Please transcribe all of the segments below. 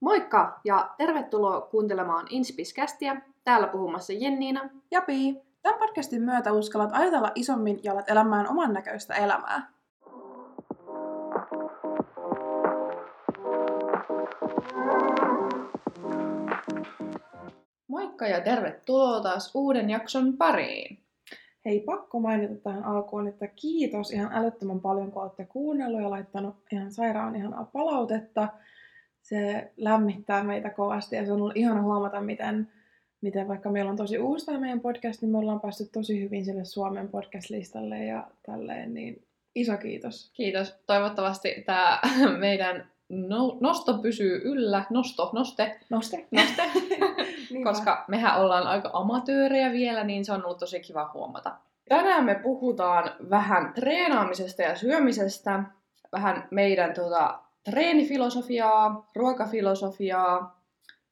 Moikka ja tervetuloa kuuntelemaan Inspiskästiä. Täällä puhumassa Jenniina. Ja Pii. Tämän podcastin myötä uskallat ajatella isommin ja alat elämään oman näköistä elämää. Moikka ja tervetuloa taas uuden jakson pariin. Hei, pakko mainita tähän alkuun, että kiitos ihan älyttömän paljon, kun olette kuunnellut ja laittanut ihan sairaan ihanaa palautetta. Se lämmittää meitä kovasti ja se on ollut ihana huomata, miten, miten vaikka meillä on tosi uusi tämä meidän podcast, niin me ollaan päästy tosi hyvin sille Suomen podcast-listalle ja tälleen, niin iso kiitos. Kiitos. Toivottavasti tämä meidän no, nosto pysyy yllä. Nosto, noste. Noste. Noste. Koska mehän ollaan aika amatöörejä vielä, niin se on ollut tosi kiva huomata. Tänään me puhutaan vähän treenaamisesta ja syömisestä, vähän meidän tota, treenifilosofiaa, ruokafilosofiaa.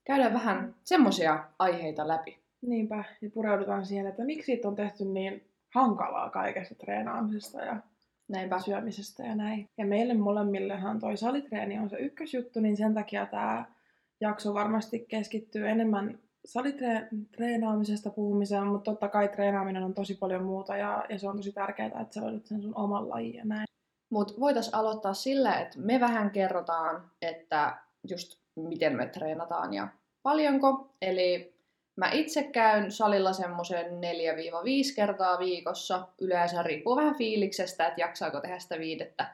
Käydään vähän semmoisia aiheita läpi. Niinpä, ja pureudutaan siihen, että miksi siitä on tehty niin hankalaa kaikesta treenaamisesta ja Näinpä. syömisestä ja näin. Ja meille molemmillehan toi salitreeni on se ykkösjuttu, niin sen takia tämä jakso varmasti keskittyy enemmän salitreenaamisesta puhumiseen, mutta totta kai treenaaminen on tosi paljon muuta ja, ja se on tosi tärkeää, että sä löydät sen sun oman lajin ja näin. Mutta voitaisiin aloittaa sillä, että me vähän kerrotaan, että just miten me treenataan ja paljonko. Eli mä itse käyn salilla semmoisen 4-5 kertaa viikossa. Yleensä riippuu vähän fiiliksestä, että jaksaako tehdä sitä viidettä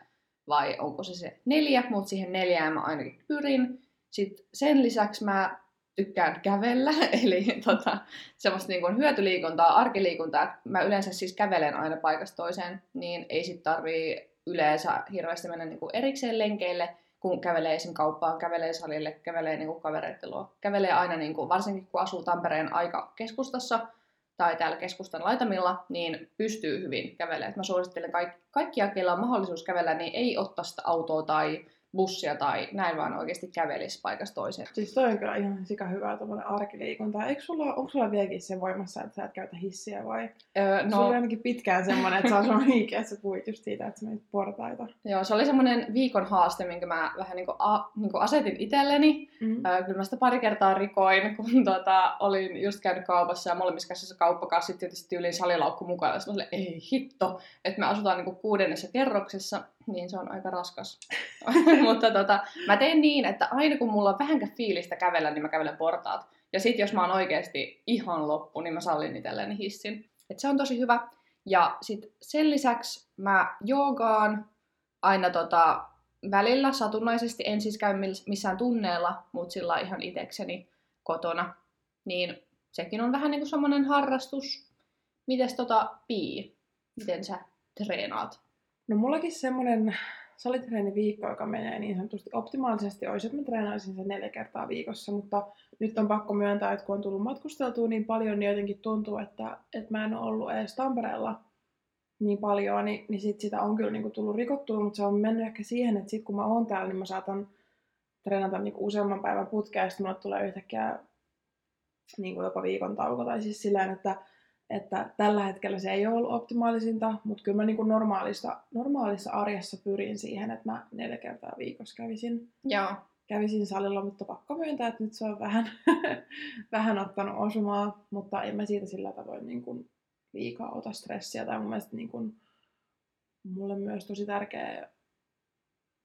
vai onko se se neljä, mutta siihen neljään mä ainakin pyrin. Sitten sen lisäksi mä tykkään kävellä, eli tota, semmoista niin kuin hyötyliikuntaa, arkiliikuntaa. Mä yleensä siis kävelen aina paikasta toiseen, niin ei sit tarvii yleensä hirveästi mennä niin kuin erikseen lenkeille, kun kävelee esim. kauppaan, kävelee salille, kävelee niin kuin kavereiden luo. Kävelee aina, niin kuin, varsinkin kun asuu Tampereen aika keskustassa tai täällä keskustan laitamilla, niin pystyy hyvin kävelemään. Mä suosittelen kaik- kaikkia, keillä on mahdollisuus kävellä, niin ei ottaa sitä autoa tai bussia tai näin vaan oikeasti kävelisi paikasta toiseen. Siis toi on kyllä ihan sika hyvää tuommoinen arkiliikunta. Eikö sulla, onko sulla vieläkin se voimassa, että sä et käytä hissiä vai? Öö, no... Sulla oli ainakin pitkään semmoinen, että sä on semmoinen hiikeä, että sä puhuit just siitä, että sä menit portaita. Joo, se oli semmoinen viikon haaste, minkä mä vähän niin kuin, a, niin kuin asetin itselleni. Mm-hmm. Öö, kyllä mä sitä pari kertaa rikoin, kun tota, olin just käynyt kaupassa ja molemmissa käsissä kauppakassit tietysti tyyliin salilaukku mukaan. Ja mä ei hitto, että me asutaan niin kuin kuudennessa kerroksessa niin se on aika raskas. Mutta tota, mä teen niin, että aina kun mulla on vähänkään fiilistä kävellä, niin mä kävelen portaat. Ja sit jos mä oon oikeasti ihan loppu, niin mä sallin itselleni hissin. Et se on tosi hyvä. Ja sit sen lisäksi mä joogaan aina tota, välillä satunnaisesti. En siis käy missään tunneella, mutta sillä ihan itekseni kotona. Niin sekin on vähän niin kuin semmoinen harrastus. Mites tota Pii? Miten sä treenaat? No mullakin semmoinen salitreeniviikko, joka menee niin sanotusti optimaalisesti, olisi, että mä treenaisin sen neljä kertaa viikossa, mutta nyt on pakko myöntää, että kun on tullut matkusteltua niin paljon, niin jotenkin tuntuu, että, että mä en ole ollut edes Tampereella niin paljon, niin, niin sit sitä on kyllä niin tullut rikottua, mutta se on mennyt ehkä siihen, että sit kun mä oon täällä, niin mä saatan treenata niin useamman päivän putkea, ja sitten mulle tulee yhtäkkiä niin jopa viikon tauko, tai siis silleen, että että tällä hetkellä se ei ole ollut optimaalisinta, mutta kyllä mä niin kuin normaalissa, normaalissa arjessa pyrin siihen, että mä neljä kertaa viikossa kävisin, Joo. kävisin salilla, mutta pakko myöntää, että nyt se on vähän, vähän ottanut osumaa, mutta en mä siitä sillä tavoin niin kuin liikaa ota stressiä. Tai mun mielestä niin kuin, mulle myös tosi tärkeä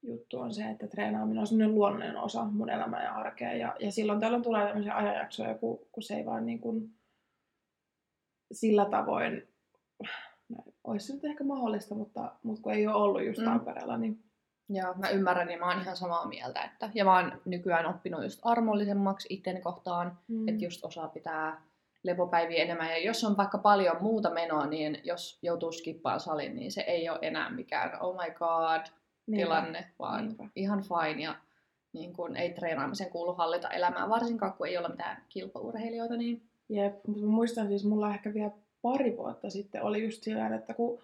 juttu on se, että treenaaminen on sellainen luonnollinen osa mun elämää ja arkea. Ja, ja silloin tällöin tulee tämmöisiä ajanjaksoja, kun, kun se ei vaan niin kuin, sillä tavoin, no, olisi nyt ehkä mahdollista, mutta, mutta kun ei ole ollut just mm. Tampereella, niin Joo, mä ymmärrän ja mä oon ihan samaa mieltä. Että, ja mä oon nykyään oppinut just armollisemmaksi itteni kohtaan, mm. että just osaa pitää lepopäiviä enemmän. Ja jos on vaikka paljon muuta menoa, niin jos joutuu skippaan salin, niin se ei ole enää mikään oh my god Niinpä. tilanne, vaan Niinpä. ihan fine. Ja niin kun ei treenaamisen kuulu hallita elämää, varsinkaan kun ei ole mitään kilpaurheilijoita, niin Jep, mutta muistan siis, mulla ehkä vielä pari vuotta sitten oli just sillä, että kun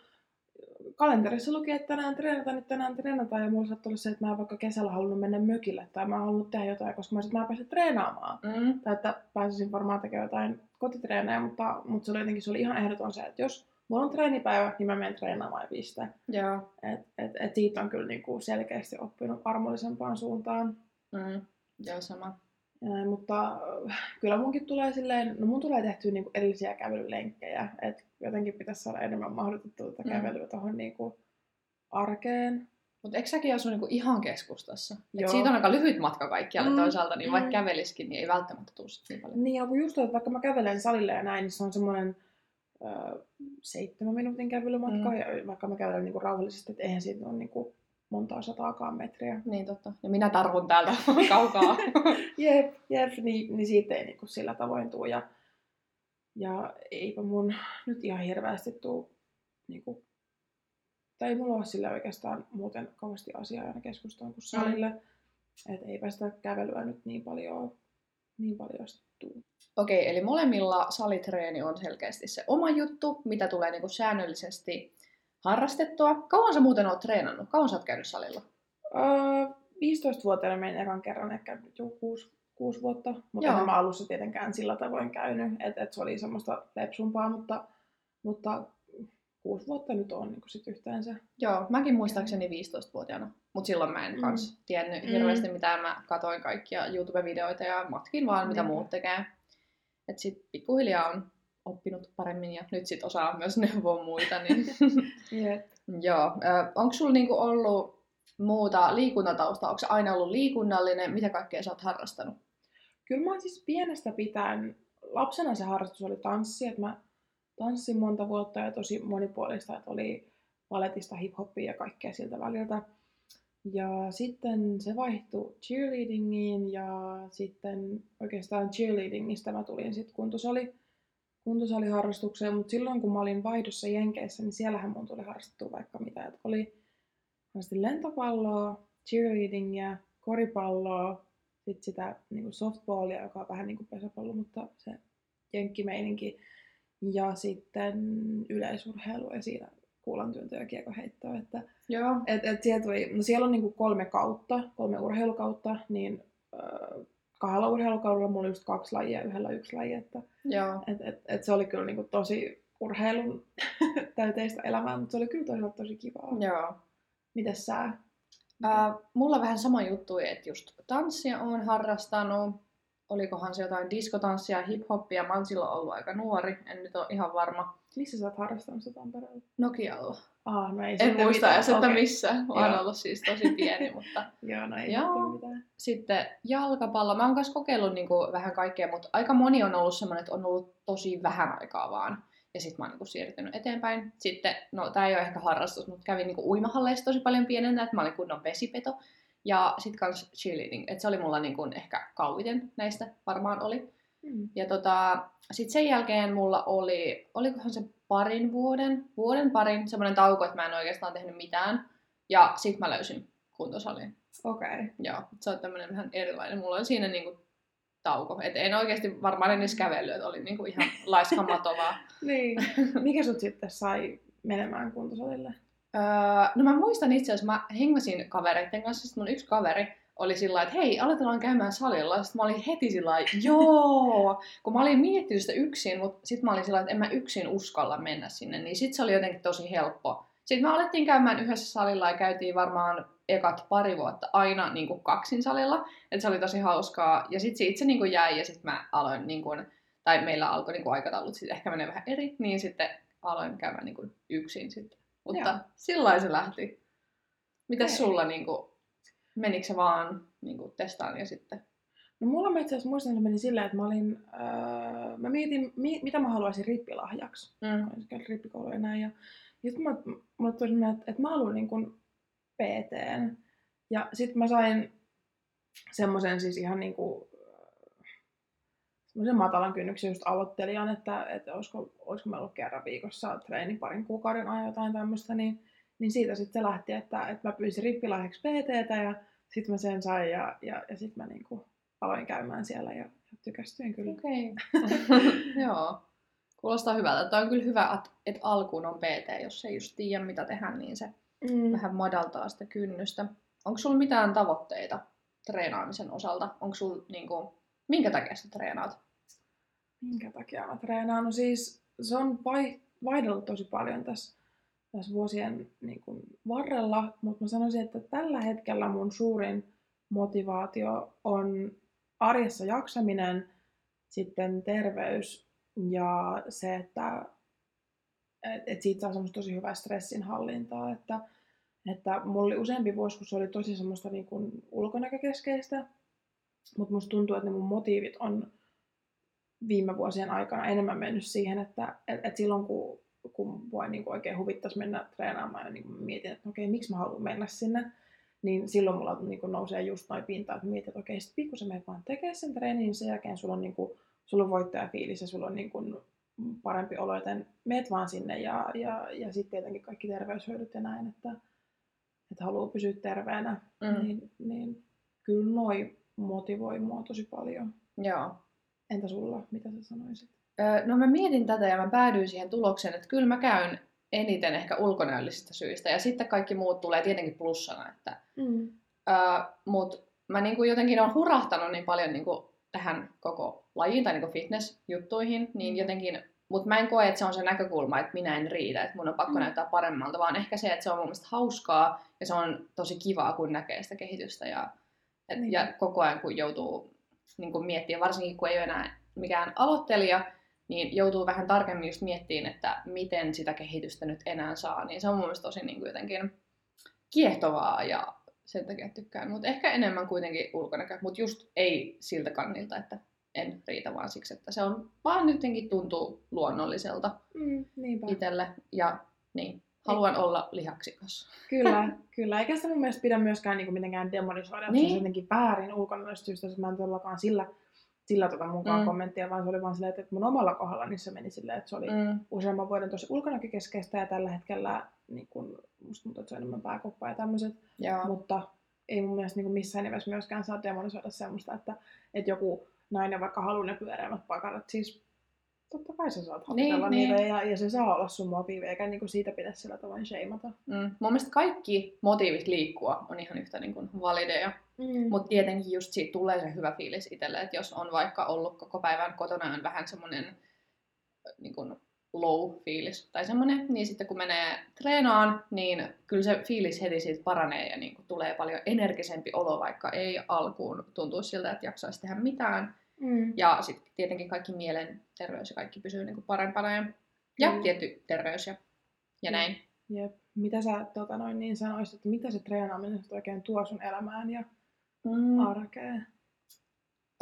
kalenterissa luki, että tänään treenataan, nyt tänään treenataan, ja mulla saattoi olla se, että mä en vaikka kesällä halunnut mennä mökille, tai mä halunnut tehdä jotain, koska mä, sit, mä pääsin treenaamaan. Mm. Tai että pääsisin varmaan tekemään jotain kotitreenejä, mutta, mutta se oli jotenkin se oli ihan ehdoton se, että jos mulla on treenipäivä, niin mä menen treenaamaan ja piste. Joo. Et, et, et siitä on kyllä niinku selkeästi oppinut armollisempaan suuntaan. Mm. Joo, sama. Ää, mutta äh, kyllä munkin tulee silleen, no mun tulee tehtyä niinku erillisiä kävelylenkkejä, että jotenkin pitäisi saada enemmän mahdollisuutta Mm. kävelyä tuohon niinku arkeen. Mutta eikö säkin asu niinku ihan keskustassa? Et siitä on aika lyhyt matka kaikkialle Mm, toisaalta, niin vaikka mm. käveliskin, niin ei välttämättä tule sit niin paljon. Niin, ja kun just että vaikka mä kävelen salille ja näin, niin se on semmoinen ö, seitsemän minuutin kävelymatka, mm. ja vaikka mä kävelen niinku rauhallisesti, että eihän siitä ole niinku montaa sataakaan metriä. Niin totta. Ja minä tarvun täältä kaukaa. Jep, jep niin, niin siitä ei niinku sillä tavoin tuu. Ja, ja eipä mun nyt ihan hirveästi tuu, niinku, tai ei mulla ole sillä oikeastaan muuten kauheasti asiaa aina keskustaan kuin salille. Mm. Että eipä sitä kävelyä nyt niin paljon, niin paljon tuu. Okei, eli molemmilla salitreeni on selkeästi se oma juttu, mitä tulee niinku säännöllisesti harrastettua. Kauan sä muuten oot treenannut? Kauan sä oot käynyt salilla? Öö, 15-vuotiaana menin ekan kerran ehkä jo 6, 6 vuotta, mutta Joo. en mä alussa tietenkään sillä tavoin käynyt, että et se oli semmoista lepsumpaa, mutta, mutta 6 vuotta nyt on niin sit yhteensä. Joo, mäkin muistaakseni 15-vuotiaana, mutta silloin mä en Mm. kans tiennyt Mm. hirveästi mitään. Mä katoin kaikkia YouTube-videoita ja matkin vaan, mitä Niinpä. muut tekee. Et sit pikkuhiljaa on oppinut paremmin ja nyt sit osaa myös neuvoa muita. Niin... Jep. Joo, onko sulla niinku ollut muuta liikuntataustaa? Onko aina ollut liikunnallinen? Mitä kaikkea sä oot harrastanut? Kyllä mä oon siis pienestä pitäen, lapsena se harrastus oli tanssi, että mä tanssin monta vuotta ja tosi monipuolista, että oli valetista, hiphoppia ja kaikkea siltä väliltä. Ja sitten se vaihtui cheerleadingiin ja sitten oikeastaan cheerleadingistä mä tulin sitten kuntosali, kuntosaliharrastukseen, mutta silloin kun mä olin vaihdossa Jenkeissä, niin siellähän mun tuli harrastettua vaikka mitä. Et oli lentopalloa, cheerleadingia, koripalloa, sitten sitä niin softballia, joka on vähän niin kuin pesäpallo, mutta se jenkkimeininki. Ja sitten yleisurheilu ja siinä kuulantyöntö ja kiekoheittoa. Että, Joo. et, et siellä, tuli, no siellä on niin kuin kolme kautta, kolme urheilukautta, niin äh, kahdella urheilukaudella mulla oli just kaksi lajia yhdellä yksi laji. Että, Joo. et, et, et se oli kyllä niin kuin tosi urheilun täyteistä elämää, mutta se oli kyllä toisaalta tosi kivaa. Joo. Mites sä? Ää, mulla vähän sama juttu, että just tanssia on harrastanut. Olikohan se jotain diskotanssia, hiphoppia. Mä oon silloin ollut aika nuori, en nyt ole ihan varma. Missä sä oot harrastanut sitä Tampereella? Nokialla. Ah, no ei En muista edes, että Okei. missä. Mä oon ollut siis tosi pieni, mutta Joo, no ei Joo. mitään. sitten jalkapallo. Mä oon myös kokeillut niin kuin vähän kaikkea, mutta aika moni on ollut semmoinen, että on ollut tosi vähän aikaa vaan. Ja sitten mä oon niin kuin siirtynyt eteenpäin. Sitten, no tää ei ole ehkä harrastus, mutta kävin niin kuin uimahalleissa tosi paljon pienenä, että mä olin kunnon vesipeto. Ja sitten kans cheerleading, että se oli mulla niin kuin ehkä kauiten näistä varmaan oli. Mm. Ja tota, sitten sen jälkeen mulla oli, olikohan se parin vuoden, vuoden parin semmoinen tauko, että mä en oikeastaan tehnyt mitään. Ja sitten mä löysin kuntosalin. Okei. Okay. Joo, se on tämmöinen vähän erilainen. Mulla on siinä niinku tauko. Et en oikeasti varmaan edes kävellyt, että oli niinku ihan laiskamatovaa. Niin. Mikä sut sitten sai menemään kuntosalille? öö, no mä muistan itse asiassa, mä hengasin kavereiden kanssa, sitten mun yksi kaveri oli sillä että hei, aletaan käymään salilla. Sitten mä olin heti sillä joo, kun mä olin miettinyt sitä yksin, mutta sitten mä olin sillä että en mä yksin uskalla mennä sinne, niin sitten se oli jotenkin tosi helppo. Sitten me alettiin käymään yhdessä salilla ja käytiin varmaan ekat pari vuotta aina niin kuin kaksin salilla. Että se oli tosi hauskaa. Ja sitten se itse niin kuin jäi ja sitten mä aloin, niin kuin, tai meillä alkoi niin kuin aikataulut sitten ehkä menee vähän eri, niin sitten aloin käymään niin kuin yksin sitten. Mutta sillä se lähti. Mitäs Okei. sulla, niin kuin, menikö se vaan niin kuin, testaan ja sitten? No mulla mä itse asiassa muistan, että meni silleen, että mä olin, öö, mä mietin, mi, mitä mä haluaisin rippilahjaksi. Mm. Mä olisin käynyt rippikouluja ja näin. Ja, sitten mä, mulle tuli semmoinen, että, että mä haluan niin kuin PTn. Ja sitten mä sain semmoisen siis ihan niin kuin, semmoisen matalan kynnyksen just aloittelijan, että, että olisiko, olisiko mä ollut kerran viikossa treeni parin kuukauden ajan jotain tämmöistä, niin, niin siitä sitten se lähti, että, että mä pyysin rippilahjaksi PTtä ja sitten mä sen sain ja, ja, ja sitten mä niin kuin aloin käymään siellä ja, ja tykästyin kyllä. Okei. Joo. Kuulostaa hyvältä. Tämä on kyllä hyvä, että et alkuun on PT, jos ei just tiedä mitä tehdä, niin se Mm. vähän madaltaa sitä kynnystä. Onko sulla mitään tavoitteita treenaamisen osalta? Onko sulla niinku, minkä takia sä treenaat? Minkä takia mä treenaan? No siis se on vai, vaihdellut tosi paljon tässä, tässä vuosien niin kuin, varrella, mutta mä sanoisin, että tällä hetkellä mun suurin motivaatio on arjessa jaksaminen, sitten terveys ja se, että et, et siitä saa semmoista tosi hyvää stressinhallintaa, että, että mulla oli useampi vuosi, kun se oli tosi semmoista niin kuin ulkonäkökeskeistä, mutta musta tuntuu, että ne mun motiivit on viime vuosien aikana enemmän mennyt siihen, että et, et silloin kun, kun voi niin kuin oikein huvittaisi mennä treenaamaan ja niin kuin mietin, että okei, miksi mä haluan mennä sinne, niin silloin mulla niin kuin nousee just noin pinta, että mietin, että okei, sitten pikkusen menet vaan tekemään sen treenin, niin sen jälkeen sulla on, niin kuin, sulla on voittajafiilis ja sulla on niin kuin parempi olo, joten meet vaan sinne ja, ja, ja sitten tietenkin kaikki terveyshyödyt ja näin, että, että haluaa pysyä terveenä, mm. niin, niin kyllä noi motivoi mua tosi paljon. Joo. Entä sulla, mitä sä sanoisit? No mä mietin tätä ja mä päädyin siihen tulokseen, että kyllä mä käyn eniten ehkä ulkonäöllisistä syistä ja sitten kaikki muut tulee tietenkin plussana, että mm. öö, mut mä niinku jotenkin on hurahtanut niin paljon niinku tähän koko lajiin tai niinku fitness-juttuihin, niin mm. jotenkin mutta mä en koe, että se on se näkökulma, että minä en riitä, että mun on pakko mm. näyttää paremmalta, vaan ehkä se, että se on mun mielestä hauskaa ja se on tosi kivaa, kun näkee sitä kehitystä ja, et, mm. ja koko ajan kun joutuu niin kun miettimään, varsinkin kun ei ole enää mikään aloittelija, niin joutuu vähän tarkemmin just miettimään, että miten sitä kehitystä nyt enää saa, niin se on mun mielestä tosi niin kuin jotenkin kiehtovaa ja sen takia tykkään, mutta ehkä enemmän kuitenkin ulkonäkö, mutta just ei siltä kannilta, että en riitä vaan siksi, että se on vaan jotenkin tuntuu luonnolliselta mm, itselle ja niin, haluan Ei. olla lihaksikas. Kyllä, kyllä. Eikä sitä mun mielestä pidä myöskään niin kuin mitenkään demonisoida, niin. se on niin. jotenkin väärin ulkonäöllisestä syystä, että mä en todellakaan sillä, sillä tota munkaan mm. kommenttia, vaan se oli vaan silleen, että mun omalla kohdalla niin se meni silleen, että se oli mm. useamman vuoden tosi ulkonäkökeskeistä ja tällä hetkellä niin kun, musta tuntuu, että se on enemmän pääkoppa ja tämmöiset. Mutta ei mun mielestä niin kuin missään nimessä myöskään saa demonisoida semmoista, että, että joku nainen vaikka haluaa ne pyöreämmät pakarat, siis totta kai sä saat hokitella niin, niitä niin. Ja, ja se saa olla sun motiivi, eikä niinku siitä pidä sillä tavoin sheimata. Mm. Mun mielestä kaikki motiivit liikkua on ihan yhtä niinku valideja. Mm. Mutta tietenkin just siitä tulee se hyvä fiilis itselle, että jos on vaikka ollut koko päivän kotona on vähän semmoinen niin low-fiilis tai semmoinen, niin sitten kun menee treenaan, niin kyllä se fiilis heti siitä paranee ja niin kuin tulee paljon energisempi olo, vaikka ei alkuun tuntuu siltä, että jaksaisi tehdä mitään. Mm. Ja sitten tietenkin kaikki mielen terveys ja kaikki pysyy niin kuin parempana ja, ja mm. tietty terveys ja, ja näin. Jep. Mitä sä tota noin, niin sanoisit, että mitä se treenaaminen oikein tuo sun elämään ja mm. arkeen?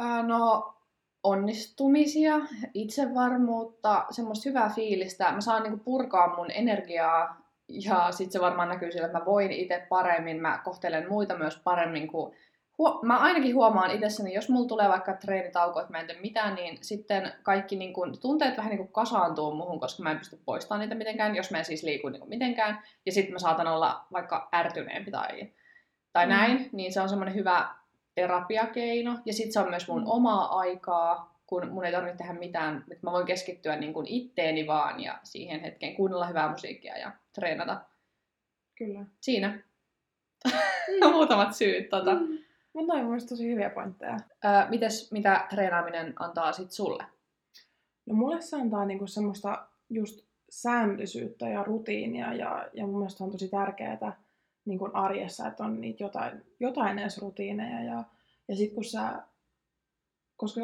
Äh, no onnistumisia, itsevarmuutta, semmoista hyvää fiilistä. Mä saan niinku purkaa mun energiaa ja sitten se varmaan näkyy sillä, että mä voin itse paremmin, mä kohtelen muita myös paremmin kuin Huo- mä ainakin huomaan itsessäni, jos mulla tulee vaikka treenitauko, että mä en tee mitään, niin sitten kaikki niin kun, tunteet vähän niin kun kasaantuu muhun, koska mä en pysty poistamaan niitä mitenkään, jos mä en siis liiku niin mitenkään. Ja sitten mä saatan olla vaikka ärtyneempi tai, tai mm. näin, niin se on semmoinen hyvä terapiakeino. Ja sitten se on myös mun mm. omaa aikaa, kun mun ei tarvitse tehdä mitään, että mä voin keskittyä niin kuin itteeni vaan ja siihen hetkeen kuunnella hyvää musiikkia ja treenata. Kyllä. Siinä. Muutamat syyt. Tota. Mm. Mutta noin mun tosi hyviä pointteja. Öö, mites, mitä treenaaminen antaa sit sulle? No mulle se antaa niinku semmoista just säännöllisyyttä ja rutiinia ja, ja mun mielestä on tosi tärkeää, niin kuin arjessa, että on niitä jotain, jotain edes rutiineja. Ja, ja sitten kun sä, koska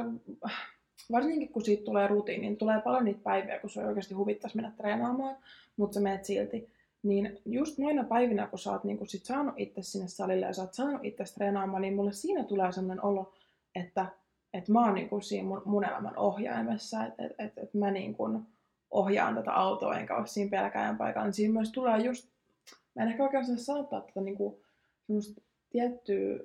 varsinkin kun siitä tulee rutiini, niin tulee paljon niitä päiviä, kun se oikeasti huvittaisi mennä treenaamaan, mutta sä menet silti. Niin just noina päivinä, kun sä oot niin kun sit saanut itse sinne salille ja sä oot saanut itse treenaamaan, niin mulle siinä tulee sellainen olo, että, että mä oon niin kuin siinä mun, mun elämän ohjaimessa, että et, et, et mä niin kuin ohjaan tätä autoa enkä ole siinä pelkäjän paikalla. Niin siinä myös tulee just mä en ehkä oikein osaa saattaa tätä niin kuin, tiettyä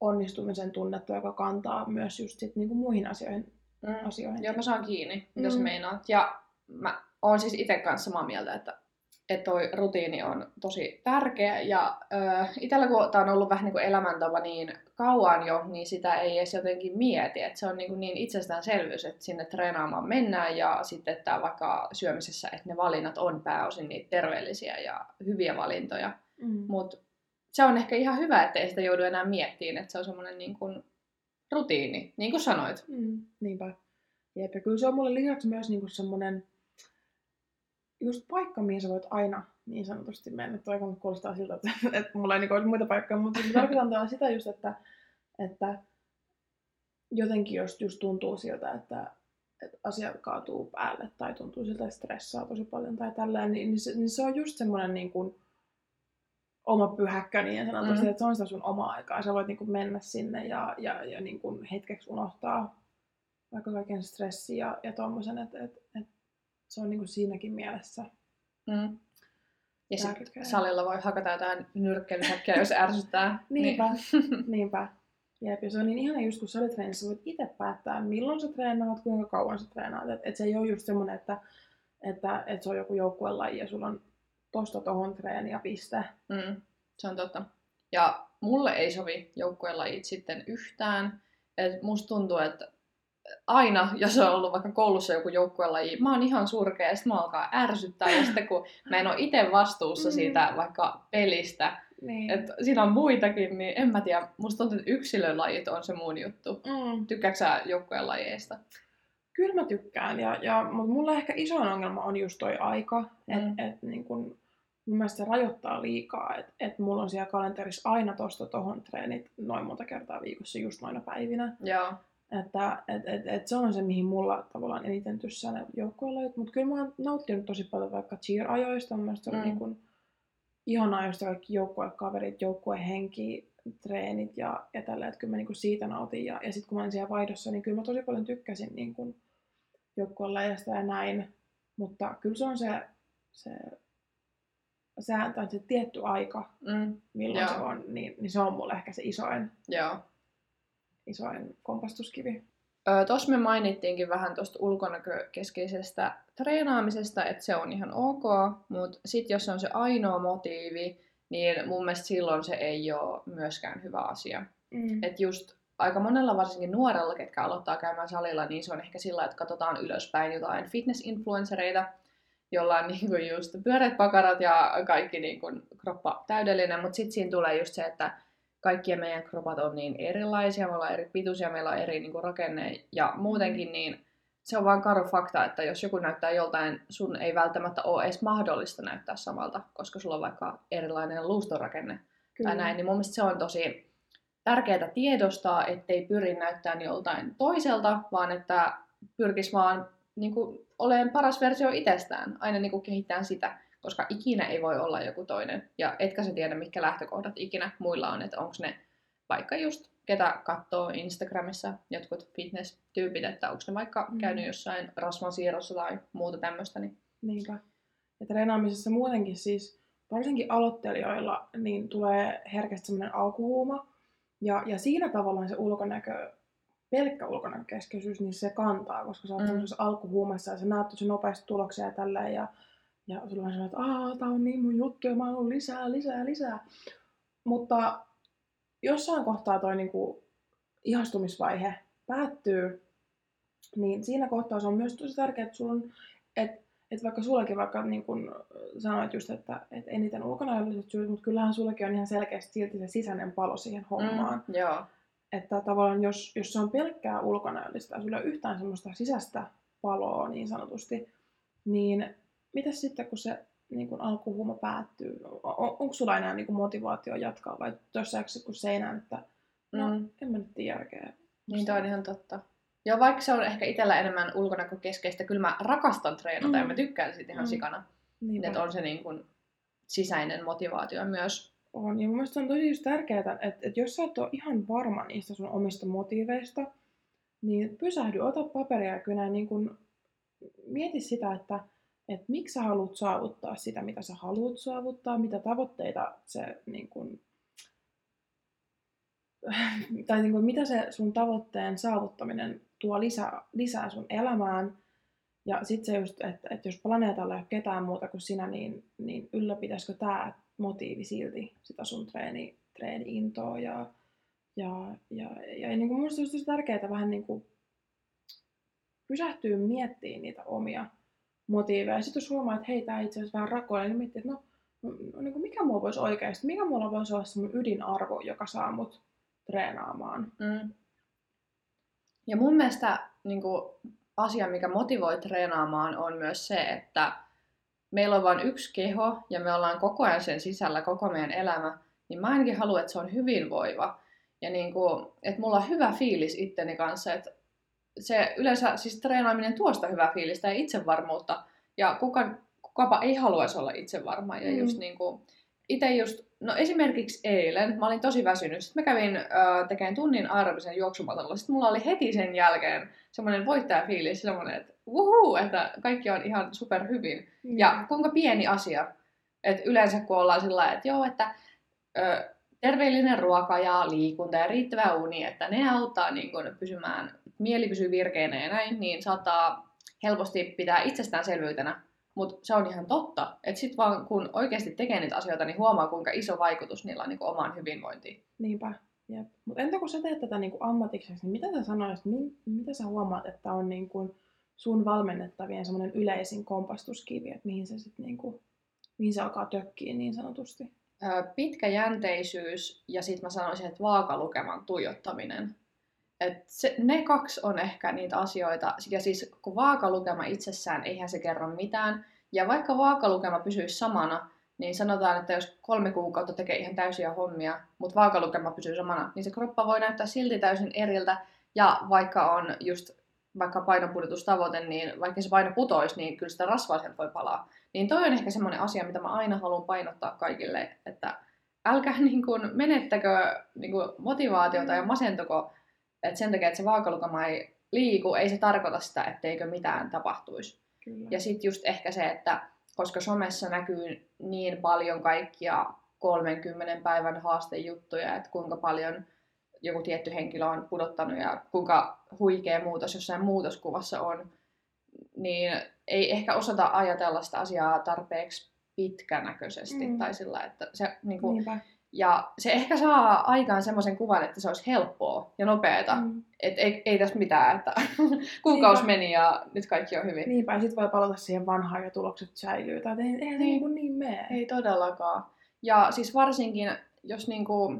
onnistumisen tunnetta, joka kantaa myös just sit, niin kuin muihin asioihin. Mm. asioihin. Joo, mä saan kiinni, mitä mm. sä meinaat. Ja mä oon siis itse kanssa samaa mieltä, että että toi rutiini on tosi tärkeä. Ja äh, itsellä kun tämä on ollut vähän niin kuin elämäntapa niin kauan jo, niin sitä ei edes jotenkin mieti. Että se on niin, kuin niin itsestäänselvyys, että sinne treenaamaan mennään ja sitten että vaikka syömisessä, että ne valinnat on pääosin niitä terveellisiä ja hyviä valintoja. Mm. Mutta se on ehkä ihan hyvä, että ei sitä joudu enää miettimään, että se on semmoinen niin kuin rutiini, niin kuin sanoit. Mm, niinpä. Jep, ja kyllä se on mulle lisäksi myös niin kuin semmoinen just paikka, mihin sä voit aina niin sanotusti mennä. Toi kun kuulostaa siltä, että, että mulla ei niin olisi muita paikkoja, mutta tarkoitan taas sitä just, että, että jotenkin jos just tuntuu siltä, että, että asiat kaatuu päälle tai tuntuu siltä, että stressaa tosi paljon tai tällä, niin, niin, se, niin se on just semmoinen niin kuin, oma pyhäkkä niin sanotusti, mm. että se on sitä sun omaa aikaa. Sä voit niin kuin mennä sinne ja, ja, ja niin kuin hetkeksi unohtaa vaikka kaiken stressi ja, ja tommosen, että et, et se on niin kuin siinäkin mielessä. Mm. Ja sitten salilla voi hakata jotain nyrkkeilysäkkiä, jos ärsyttää. niinpä, niin. niinpä. Jep, ja se on niin ihana just kun salitreenissä voit itse päättää, milloin sä treenaat, kuinka kauan sä treenaat. Että et se ei ole just semmoinen, että, että, että se on joku joukkuelaji ja sulla on tosta tohon treeni ja piste. Mm, se on totta. Ja mulle ei sovi joukkuelajit sitten yhtään. Et musta tuntuu, että aina, jos on ollut vaikka koulussa joku joukkuelaji, mä oon ihan surkea ja sitten mä alkaa ärsyttää. Ja sitten kun mä en ole itse vastuussa mm. siitä vaikka pelistä, niin. että siinä on muitakin, niin en mä tiedä. Musta tuntuu, että yksilölajit on se mun juttu. Mm. Tykkääksä sä joukkuelajeista? Kyllä mä tykkään, ja, ja, mutta mulla ehkä iso ongelma on just toi aika. Mm. Että et, niin kun, mun mielestä se rajoittaa liikaa, että et mulla on siellä kalenterissa aina tosta tohon treenit noin monta kertaa viikossa just noina päivinä. Joo. Että et, et, et se on se, mihin mulla tavallaan eniten tyssää ne joukkueelajit. Mutta kyllä mä oon nauttinut tosi paljon vaikka cheer-ajoista. Mun mielestä mm. on niin kun, ihanaa just kaikki joukkuekaverit, joukkuehenki, treenit ja, ja tällä, että kyllä mä niin siitä nautin. Ja, ja sitten kun mä olin siellä vaihdossa, niin kyllä mä tosi paljon tykkäsin niin kuin joukkuelajista ja näin. Mutta kyllä se on se, se sääntö, se tietty aika, mm. milloin Joo. se on, niin, niin se on mulle ehkä se isoin, Joo. Isoin kompastuskivi. Öö, Tuossa me mainittiinkin vähän tuosta ulkonäkökeskeisestä treenaamisesta, että se on ihan ok, mutta sitten jos se on se ainoa motiivi, niin mun mielestä silloin se ei ole myöskään hyvä asia. Mm. Että just aika monella, varsinkin nuorella, ketkä aloittaa käymään salilla, niin se on ehkä sillä, että katsotaan ylöspäin jotain fitness-influencereita, jolla on niinku just pyöreät pakarat ja kaikki niinku kroppa täydellinen, mutta sitten siinä tulee just se, että kaikkien meidän kropat on niin erilaisia, me ollaan eri pituisia, meillä on eri niinku rakenne ja muutenkin, niin se on vaan karu fakta, että jos joku näyttää joltain, sun ei välttämättä ole edes mahdollista näyttää samalta, koska sulla on vaikka erilainen luustorakenne Kyllä. tai näin, niin mun mielestä se on tosi tärkeää tiedostaa, ettei pyri näyttämään joltain toiselta, vaan että pyrkisi vaan niin kuin, olemaan paras versio itsestään, aina niin kuin kehittää sitä, koska ikinä ei voi olla joku toinen. Ja etkä sä tiedä, mitkä lähtökohdat ikinä muilla on, että onko ne vaikka just ketä katsoo Instagramissa jotkut fitness-tyypit, että onko ne vaikka mm. käynyt jossain rasvansiirrossa tai muuta tämmöistä. Niin... Niinpä. Ja treenaamisessa muutenkin siis, varsinkin aloittelijoilla, niin tulee herkästi semmoinen alkuhuuma. Ja, ja siinä tavallaan se ulkonäkö, pelkkä ulkonäkökeskeisyys, niin se kantaa, koska sä oot mm. alkuhuumassa ja sä näet tosi nopeasti tuloksia ja tälleen. Ja, ja sulla on sellainen, että aah, tää on niin mun juttu ja mä haluan lisää, lisää, lisää. Mutta jossain kohtaa toi niinku ihastumisvaihe päättyy, niin siinä kohtaa se on myös tosi tärkeää, että sulla on, että et vaikka sullakin vaikka niin kun sanoit just, että et eniten ulkonäölliset syyt, mutta kyllähän sullakin on ihan selkeästi silti se sisäinen palo siihen hommaan. Mm, joo. Että tavallaan jos, jos se on pelkkää ulkonäöllistä ja sulla ei ole yhtään semmoista sisäistä paloa niin sanotusti, niin mitä sitten kun se niin kuin alkuhuuma päättyy? On, onko sulla enää niin kuin motivaatio jatkaa vai jossain kun seinään, että no, mm. en mä nyt tiedä järkeä. Niin, toi on ihan totta. Ja vaikka se on ehkä itsellä enemmän ulkonäkökeskeistä, kyllä mä rakastan treenata mm. ja mä tykkään siitä ihan mm. sikana. Niin että on se niin kuin sisäinen motivaatio myös. On, ja mun mielestä on tosi just tärkeää, että, että jos sä et ole ihan varma niistä sun omista motiiveista, niin pysähdy, ota paperia ja kynä, niin kun, mieti sitä, että että miksi sä haluat saavuttaa sitä, mitä sä haluat saavuttaa, mitä tavoitteita se niin kun, tai niin kuin, mitä se sun tavoitteen saavuttaminen tuo lisää, lisää sun elämään. Ja sitten se just, että, että jos planeetalla ei ole ketään muuta kuin sinä, niin, niin ylläpitäisikö tämä motiivi silti sitä sun treeni, treeni-intoa. Ja, ja, ja, ja niin kuin musta olisi tärkeää vähän niin kuin pysähtyä miettimään niitä omia motiiveja. Sitten jos huomaa, että hei, tämä itse asiassa vähän rakoilla, niin miettii, että no, no niin kuin mikä mulla voisi oikeasti, mikä mulla voisi olla semmoinen ydinarvo, joka saa mut treenaamaan. Mm. Ja mun mielestä niin kuin, asia, mikä motivoi treenaamaan, on myös se, että meillä on vain yksi keho ja me ollaan koko ajan sen sisällä koko meidän elämä, niin mä ainakin haluan, että se on hyvinvoiva. Ja niin kuin, että mulla on hyvä fiilis itteni kanssa, että se yleensä siis treenaaminen tuosta hyvää fiilistä ja itsevarmuutta. Ja kuka, kukapa ei haluaisi olla itsevarma. Ja Mm. just niin kuin, itse just, no esimerkiksi eilen, mä olin tosi väsynyt. Sitten mä kävin tekemään tunnin aerobisen juoksumatolla. Sitten mulla oli heti sen jälkeen semmoinen voittajafiilis, semmoinen, että wuhuu, että kaikki on ihan super hyvin. Niin. Ja kuinka pieni asia. Et yleensä kun ollaan sillä että joo, että ö, terveellinen ruoka ja liikunta ja riittävä uni, että ne auttaa niin kun, pysymään, mieli pysyy virkeänä ja näin, niin saattaa helposti pitää itsestäänselvyytenä. Mutta se on ihan totta, että sitten vaan kun oikeasti tekee niitä asioita, niin huomaa kuinka iso vaikutus niillä on niin omaan hyvinvointiin. Niinpä. Mutta entä kun sä teet tätä niinku ammatikseksi, niin mitä sä sanoisit, mi- mitä sä huomaat, että on niinku sun valmennettavien semmoinen yleisin kompastuskivi, että mihin se sitten niinku, mihin se alkaa tökkiä niin sanotusti? Pitkäjänteisyys ja sitten mä sanoisin, että vaakalukeman tuijottaminen. Et se, ne kaksi on ehkä niitä asioita. Ja siis kun vaakalukema itsessään, eihän se kerro mitään. Ja vaikka vaakalukema pysyisi samana, niin sanotaan, että jos kolme kuukautta tekee ihan täysiä hommia, mutta vaakalukema pysyy samana, niin se kroppa voi näyttää silti täysin eriltä. Ja vaikka on just vaikka painonpudotustavoite, niin vaikka se paino putoisi, niin kyllä sitä rasvaa voi palaa. Niin toi on ehkä semmoinen asia, mitä mä aina haluan painottaa kaikille, että älkää niin kuin menettäkö niin kuin motivaatiota ja masentuko, että sen takia, että se vaakalukema ei liiku, ei se tarkoita sitä, etteikö mitään tapahtuisi. Kyllä. Ja sitten just ehkä se, että koska somessa näkyy niin paljon kaikkia 30 päivän haastejuttuja, että kuinka paljon joku tietty henkilö on pudottanut ja kuinka huikea muutos jossain muutoskuvassa on, niin ei ehkä osata ajatella sitä asiaa tarpeeksi pitkänäköisesti Mm. tai sillä, että se niin kuin, Niinpä. ja se ehkä saa aikaan semmoisen kuvan, että se olisi helppoa ja nopeata. Mm. Että ei, ei tässä mitään, että kuukausi Niinpä. meni ja nyt kaikki on hyvin. Niinpä, ja sit voi palata siihen vanhaan ja tulokset säilyy. Tai eihän, se Niin. niinku niin mene. Ei todellakaan. Ja siis varsinkin, jos niinku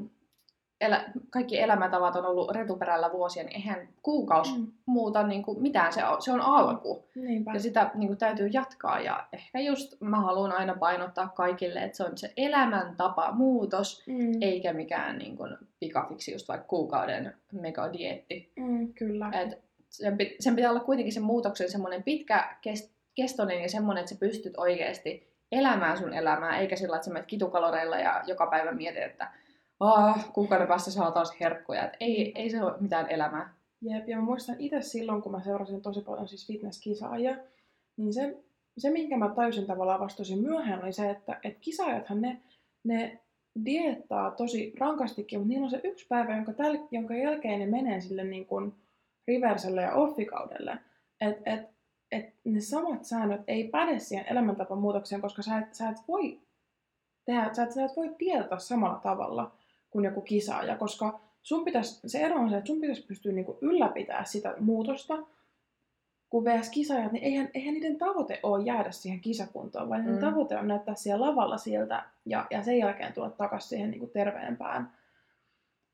elä, kaikki elämäntavat on ollut retuperällä vuosia, niin eihän kuukausi Mm. muuta niinku mitään. Se on, se on alku. Niinpä. Ja sitä niinku täytyy jatkaa. Ja ehkä just mä haluan aina painottaa kaikille, että se on se elämäntapa muutos, Mm. eikä mikään niinku pikafiksi just vaikka kuukauden megadietti. Mm, kyllä. Et sen, sen pitää olla kuitenkin sen muutoksen semmoinen pitkä kest- kestoinen ja semmoinen, että sä pystyt oikeasti elämään sun elämää, eikä sillä, että sä menet kitukaloreilla ja joka päivä mietit, että ah, kuukauden päästä saa taas herkkuja. Et ei, ei se ole mitään elämää. Jep, ja mä muistan itse silloin, kun mä seurasin tosi paljon siis fitnesskisaajia, niin se, se minkä mä tajusin tavallaan vasta tosi myöhään, oli se, että et kisaajathan ne, ne diettaa tosi rankastikin, mutta niillä on se yksi päivä, jonka, täl, jonka jälkeen ne menee sille niin kuin reverselle ja offikaudelle. Et, et, et ne samat säännöt ei päde siihen elämäntapamuutokseen, koska sä et, sä et voi tehdä, sä et, sä et voi dietata samalla tavalla kuin joku kisaaja, koska sun pitäisi, se ero on se, että sun pitäisi pystyä niinku ylläpitämään sitä muutosta, kun vs. kisaajat, niin eihän, eihän niiden tavoite ole jäädä siihen kisakuntoon, vaan niiden Mm. tavoite on näyttää siellä lavalla siltä ja, ja sen jälkeen tulla takaisin siihen niinku terveempään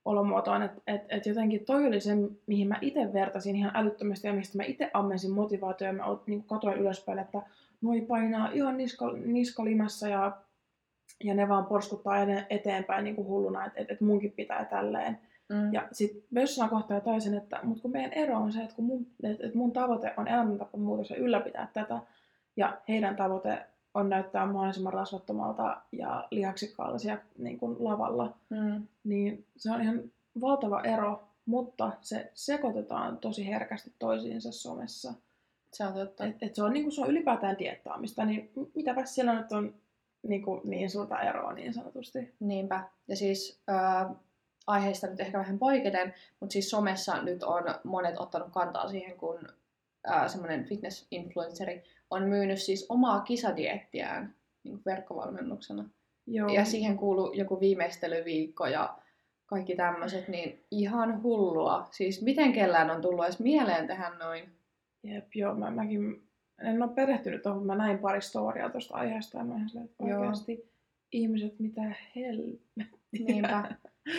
olomuotoon. Että et, et jotenkin toi oli se, mihin mä itse vertasin ihan älyttömästi ja mistä mä itse ammensin motivaatio ja mä niin katoin ylöspäin, että noi painaa ihan niska, niskalimassa ja, ja ne vaan porskuttaa eteenpäin niin kuin hulluna, että et, et munkin pitää tälleen. Mm. Ja sitten jossain kohtaa taisin, että mut kun meidän ero on se, että kun mun, et, et mun tavoite on elämäntapamuutos ja ylläpitää tätä, ja heidän tavoite on näyttää mahdollisimman rasvattomalta ja lihaksikkaalta siellä niin kuin lavalla, Mm. niin se on ihan valtava ero, mutta se sekoitetaan tosi herkästi toisiinsa somessa. Se on totta. Et, et se, on, niin kuin, se on ylipäätään diettaamista, niin mitäpä siellä nyt on niin, kuin, niin suurta eroa niin sanotusti. Niinpä. Ja siis äh, aiheesta nyt ehkä vähän poiketen, mutta siis somessa nyt on monet ottanut kantaa siihen, kun äh, semmoinen fitness-influenceri on myynyt siis omaa kisadiettiään niin kuin verkkovalmennuksena. Joo. Ja siihen kuuluu joku viimeistelyviikko ja kaikki tämmöiset, niin ihan hullua. Siis miten kellään on tullut edes mieleen tehdä noin? Jep, joo, mä, mäkin en ole perehtynyt tuohon, mä näin pari storiaa tuosta aiheesta ja mä silleen, että Joo. oikeasti ihmiset, mitä helvettiä. Niinpä.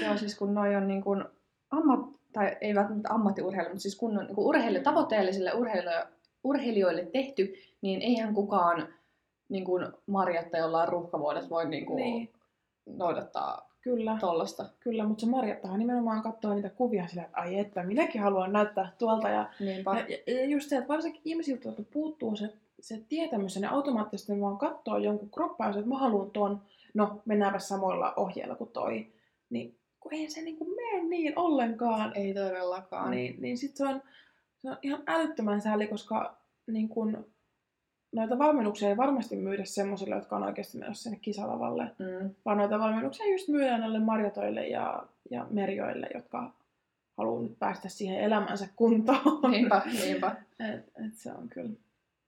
Joo, siis kun noi on niin kuin ammat, tai ei välttämättä ammattiurheilu, mutta siis kun on niin urheilu, tavoitteellisille urheilijoille, urheilijoille tehty, niin eihän kukaan niin kuin Marjatta jollain ruuhkavuodet voi niin kuin Niin. noudattaa Kyllä, tollasta. kyllä, mutta se Marjattahan nimenomaan katsoo niitä kuvia sillä, että ai että, minäkin haluan näyttää tuolta. Ja, Niinpä. ja, ja just se, että varsinkin ihmisiltä, puuttuu se, se tietämys, ja ne automaattisesti vaan katsoo jonkun kroppaa, että mä haluan ton, no mennäänpä samoilla ohjeilla kuin toi. Niin kun ei se niinku mene niin ollenkaan. Ei todellakaan. Niin, niin sit se on, se on ihan älyttömän sääli, koska niin kun, noita valmennuksia ei varmasti myydä semmoisille, jotka on oikeasti menossa sinne kisalavalle, Mm. vaan noita valmennuksia just myydään näille marjatoille ja, ja merjoille, jotka haluaa nyt päästä siihen elämänsä kuntoon. Niinpä, niinpä. et, et se on kyllä.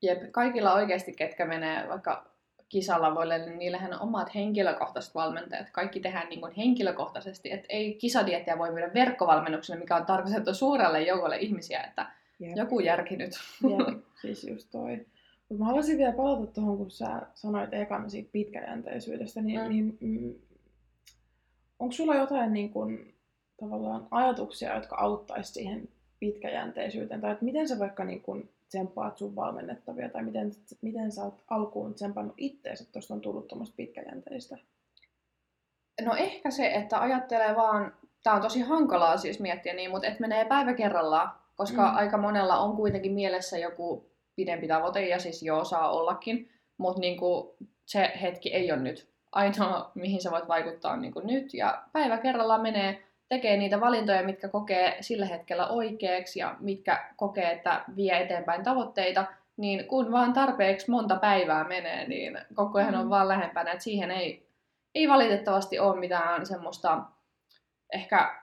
Jep, kaikilla oikeasti, ketkä menee vaikka kisalavoille, niin niillähän on omat henkilökohtaiset valmentajat. Kaikki tehdään niin kuin henkilökohtaisesti, että ei kisadiettejä voi myydä verkkovalmennuksena, mikä on tarkoitettu suurelle joukolle ihmisiä, että Jep, joku järki nyt. jep, siis just toi. Mä haluaisin vielä palata tuohon, kun sä sanoit ekan siitä pitkäjänteisyydestä, niin, mm. niin mm, onko sulla jotain niin kun, tavallaan ajatuksia, jotka auttaisi siihen pitkäjänteisyyteen? Tai että miten sä vaikka niin kun, tsemppaat sun valmennettavia, tai miten, miten sä oot alkuun tsempannut itteensä, että tuosta on tullut tuommoista pitkäjänteistä? No ehkä se, että ajattelee vaan, tämä on tosi hankalaa siis miettiä niin, mutta että menee päivä kerrallaan, koska Mm. aika monella on kuitenkin mielessä joku pidempi tavoite, ja siis joo, saa ollakin, mutta niinku, se hetki ei ole nyt. Ainoa, mihin sä voit vaikuttaa, on niinku nyt, ja päivä kerrallaan menee, tekee niitä valintoja, mitkä kokee sillä hetkellä oikeaksi, ja mitkä kokee, että vie eteenpäin tavoitteita, niin kun vaan tarpeeksi monta päivää menee, niin koko ajan on Mm. vaan lähempänä, että siihen ei ei valitettavasti ole mitään semmoista ehkä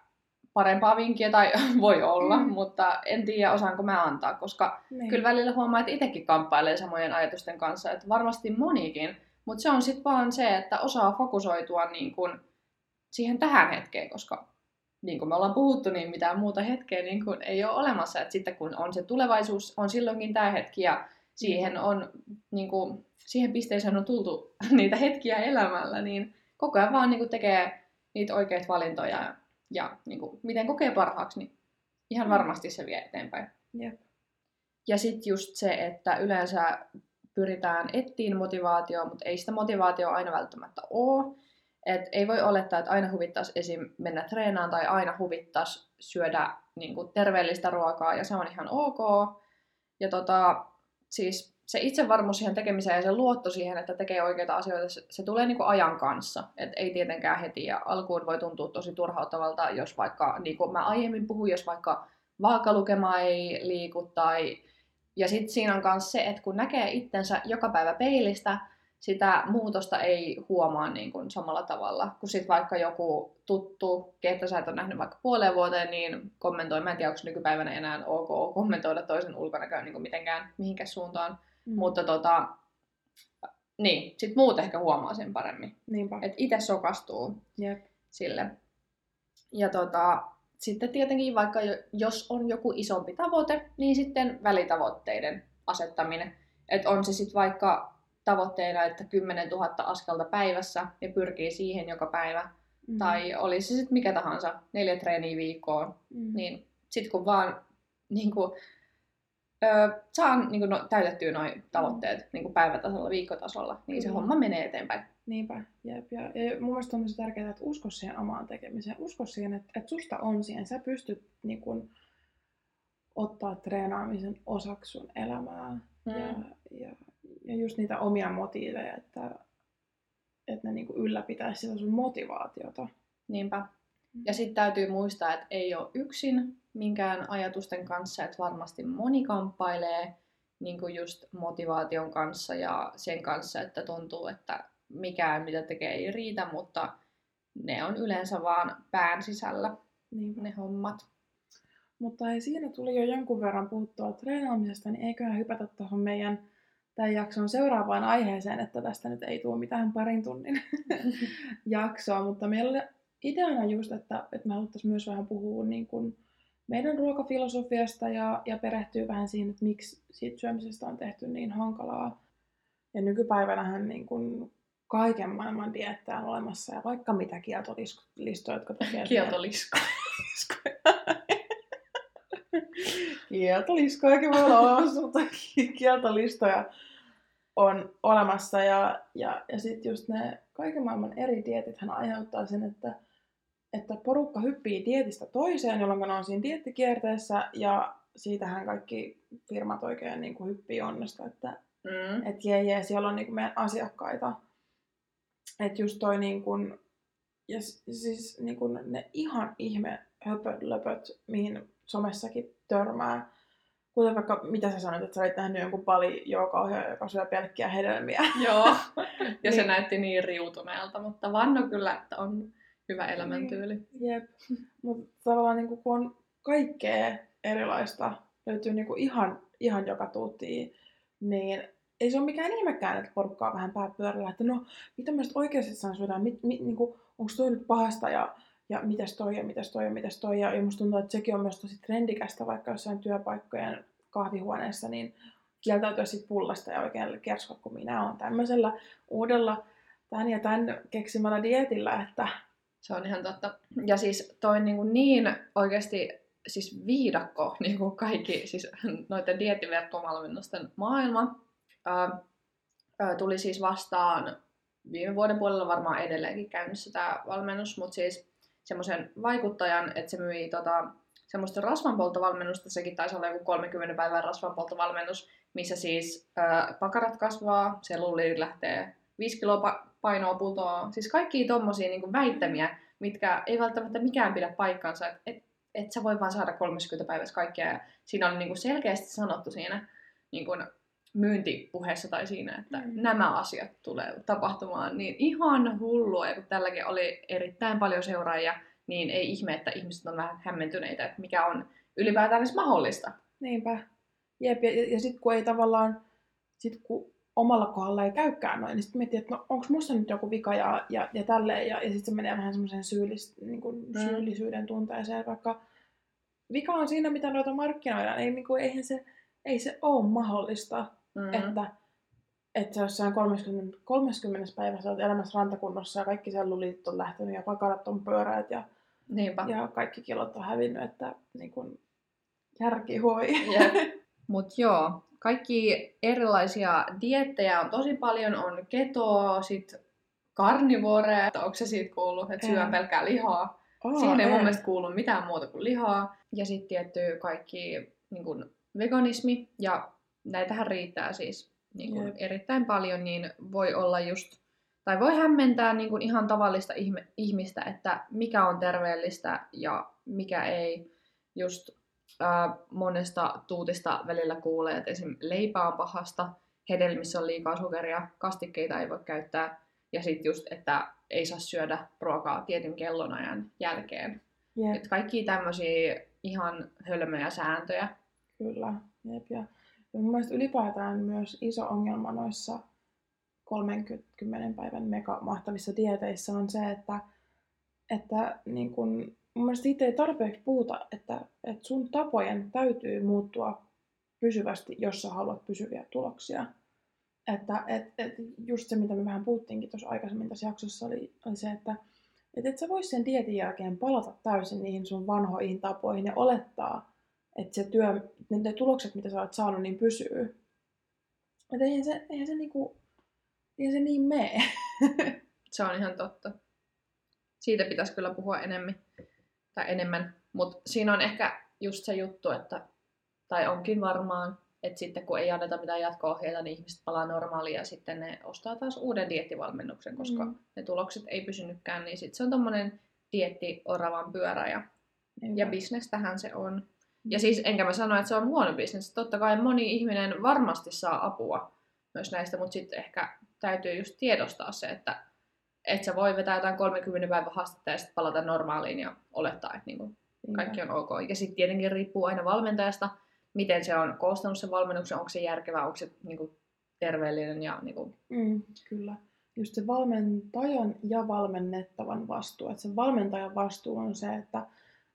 parempaa vinkkiä, tai voi olla, Mm. mutta en tiedä osaanko mä antaa, koska Niin. kyllä välillä huomaa, että itsekin kamppailee samojen ajatusten kanssa, että varmasti monikin, mutta se on sitten vaan se, että osaa fokusoitua niin kun siihen tähän hetkeen, koska niin kuin me ollaan puhuttu, niin mitään muuta hetkeä niin kun ei ole olemassa, että sitten kun on se tulevaisuus, on silloinkin tämä hetki ja siihen on niin kuin, siihen pisteeseen on tultu niitä hetkiä elämällä, niin koko ajan vaan niin tekee niitä oikeita valintoja ja, niin kuin, miten kokee parhaaksi, niin ihan Mm. varmasti se vie eteenpäin. Jep. Ja sitten just se, että yleensä pyritään ettiin motivaatioon, mutta ei sitä motivaatioa aina välttämättä ole. Et ei voi olettaa, että aina huvittaisi esim. mennä treenaan tai aina huvittaisi syödä niin kuin, terveellistä ruokaa ja se on ihan ok. Ja tota, siis se itsevarmuus siihen tekemiseen ja se luotto siihen, että tekee oikeita asioita, se, se tulee niin kuin ajan kanssa. Et ei tietenkään heti ja alkuun voi tuntua tosi turhauttavalta, jos vaikka, niin kuin mä aiemmin puhuin, jos vaikka vaakalukema ei liiku tai ja sitten siinä on myös se, että kun näkee itsensä joka päivä peilistä, sitä muutosta ei huomaa niin kuin samalla tavalla. Kun sitten vaikka joku tuttu, ketä sä et ole nähnyt vaikka puoleen vuoteen, niin kommentoi. Mä en tiedä, onko nykypäivänä enää ok kommentoida toisen ulkonäköä niin kuin mitenkään mihinkään suuntaan. Mm. Mutta tota, niin, sitten muut ehkä huomaa sen paremmin. Niinpä. Että itse sokastuu Jep. sille. Ja tota, sitten tietenkin vaikka jo- jos on joku isompi tavoite, niin sitten välitavoitteiden asettaminen. Että on se sitten vaikka tavoitteena, että 10 000 askelta päivässä ja pyrkii siihen joka päivä. Mm. Tai olisi se sitten mikä tahansa, neljä treeniä viikkoon. Mm. Niin sitten kun vaan niin kuin, ö, saa niin kuin, no, täytettyä noin tavoitteet niin kuin päivätasolla, viikkotasolla, niin se Kyllä. homma menee eteenpäin. Niinpä, jep. Ja, ja mun mielestä on myös tärkeää, että usko siihen omaan tekemiseen. Usko siihen, että, että susta on siihen. Sä pystyt niin kun, ottaa treenaamisen osaksi sun elämää. Mm. Ja, ja, ja just niitä omia motiiveja, että, että ne niin kuin ylläpitäisi sitä sun motivaatiota. Niinpä. Ja sitten täytyy muistaa, että ei ole yksin minkään ajatusten kanssa, että varmasti moni kamppailee niin kuin just motivaation kanssa ja sen kanssa, että tuntuu, että mikään mitä tekee ei riitä, mutta ne on yleensä vaan pään sisällä Niinpä. ne hommat. Mutta hei, siinä tuli jo jonkun verran puhuttua treenaamisesta, niin eiköhän hypätä tuohon meidän tämän jakson seuraavaan aiheeseen, että tästä nyt ei tule mitään parin tunnin jaksoa, mutta meillä oli ideana just, että, että me haluttaisiin myös vähän puhua niin kuin meidän ruokafilosofiasta ja, ja perehtyä vähän siihen, että miksi siitä syömisestä on tehty niin hankalaa. Ja nykypäivänähän niin kuin kaiken maailman diettejä on olemassa ja vaikka mitä kieltolistoja, jotka tekee... Kieltolisko. Kieltoliskojakin voi olla olemassa, mutta kieltolistoja on olemassa ja, ja, ja sitten just ne kaiken maailman eri dietithän aiheuttaa sen, että, että porukka hyppii dietistä toiseen, jolloin ne on siinä diettikierteessä ja siitähän kaikki firmat oikein niin kuin hyppii onnesta, että Mm. et jee, jee, siellä on niin kuin meidän asiakkaita. Että just toi niin kuin, ja siis niin kuin ne ihan ihme höpötlöpöt, mihin somessakin törmää. Kuten vaikka, mitä sä sanoit, että sä olit nähnyt jonkun pali joka syö pelkkiä hedelmiä. Joo. Ja se Niin. näytti niin riutuneelta, mutta vanno kyllä, että on hyvä elämäntyyli. Jep. Mutta tavallaan niin kun on kaikkea erilaista, löytyy niin ihan, ihan joka tuuttiin, niin ei se ole mikään ihmekään, että porukka on vähän pääpyörällä, että no, mitä mä oikeasti saan syödä, mit, mit, niin kuin, onko toi nyt pahasta ja, ja mitäs toi ja mitäs toi ja mitäs toi. Ja, ja musta tuntuu, että sekin on myös tosi trendikästä, vaikka jossain työpaikkojen kahvihuoneessa, niin kieltäytyä sit pullasta ja oikein kerskoa, kun minä olen tämmöisellä uudella tämän ja tämän keksimällä dietillä, että Se on ihan totta. Ja siis toi niin, kuin niin oikeasti siis viidakko, niin kuin kaikki siis noiden diettiverkkovalmennusten maailma, ää, ää, tuli siis vastaan viime vuoden puolella varmaan edelleenkin käynnissä tämä valmennus, mutta siis semmoisen vaikuttajan, että se myi tota, semmoista rasvanpoltovalmennusta, sekin taisi olla joku 30 päivän rasvanpoltovalmennus, missä siis ää, pakarat kasvaa, selluliit lähtee 5 kiloa pa- painoa putoaa. Siis kaikki tommosia niin väittämiä, mitkä ei välttämättä mikään pidä paikkansa, että et, et sä voi vaan saada 30 päivässä kaikkea. Ja siinä oli niin kuin selkeästi sanottu siinä niin kuin myyntipuheessa tai siinä, että mm. nämä asiat tulee tapahtumaan. Niin ihan hullua, ja kun tälläkin oli erittäin paljon seuraajia, niin ei ihme, että ihmiset on vähän hämmentyneitä, että mikä on ylipäätään edes mahdollista. Niinpä. Jep, ja, ja sitten kun ei tavallaan, sit kun omalla kohdalla ei käykään noin, niin sitten miettii, että no onko musta nyt joku vika ja, ja, ja tälleen, ja, ja sitten se menee vähän semmoiseen syyllis, niin kuin Mm. syyllisyyden tunteeseen, vaikka vika on siinä, mitä noita markkinoidaan. Ei, niin kuin, eihän se, ei se ole mahdollista, Mm. että, että sä jossain 30, 30 päivässä olet elämässä rantakunnossa ja kaikki selluliitot on lähtenyt ja pakarat on pyöräät ja, Niinpä. ja kaikki kilot on hävinnyt, että niin kuin, järki huoi. Mutta joo, kaikki erilaisia diettejä on tosi paljon. On ketoa, sit karnivorea, että onko se siitä kuullut, että syö pelkkää lihaa. Oh, Siihen ei mun mielestä kuulu mitään muuta kuin lihaa. Ja sitten tietty kaikki niin kun, veganismi. Ja näitähän riittää siis niin kun, Jep. erittäin paljon, niin voi olla just, tai voi hämmentää niin kun, ihan tavallista ihme, ihmistä, että mikä on terveellistä ja mikä ei. Just ää, monesta tuutista välillä kuulee, että esim. leipä on pahasta, hedelmissä on liikaa sokeria, kastikkeita ei voi käyttää. Ja sitten just, että ei saa syödä ruokaa tietyn kellonajan jälkeen. Jep. Et kaikki tämmöisiä ihan hölmöjä sääntöjä. Kyllä, jep. Ja, ja mun mielestä ylipäätään myös iso ongelma noissa 30 päivän mega mahtavissa dieteissä on se, että, että niin kun, mun mielestä siitä ei tarpeeksi puhuta, että, että sun tapojen täytyy muuttua pysyvästi, jos sä haluat pysyviä tuloksia. Että et, et just se, mitä me vähän puhuttiinkin tuossa aikaisemmin tässä jaksossa, oli, oli se, että et, et sä vois sen dietin jälkeen palata täysin niihin sun vanhoihin tapoihin ja olettaa, että se työ, ne, ne tulokset, mitä sä oot saanut, niin pysyy. Että eihän se, eihän se, niinku, eihän se niin mene. Se on ihan totta. Siitä pitäisi kyllä puhua enemmän. Tai enemmän. Mutta siinä on ehkä just se juttu, että, tai onkin varmaan, että sitten kun ei anneta mitään jatko-ohjeita, niin ihmiset palaa normaaliin ja sitten ne ostaa taas uuden diettivalmennuksen, koska Mm. mm. ne tulokset ei pysynytkään, niin sitten se on tommonen dietti oravan pyörä ja, ja bisnestähän se on. Ja siis enkä mä sano, että se on huono bisnes. Totta kai moni ihminen varmasti saa apua myös näistä, mutta sitten ehkä täytyy just tiedostaa se, että et sä voi vetää jotain 30 päivän haastetta ja sitten palata normaaliin ja olettaa, että niinku kaikki on ok. Ja sitten tietenkin riippuu aina valmentajasta, miten se on koostanut sen valmennuksen, onko se järkevä, onko se niinku terveellinen ja niinku, Mm, kyllä. Just se valmentajan ja valmennettavan vastuu. Että se valmentajan vastuu on se, että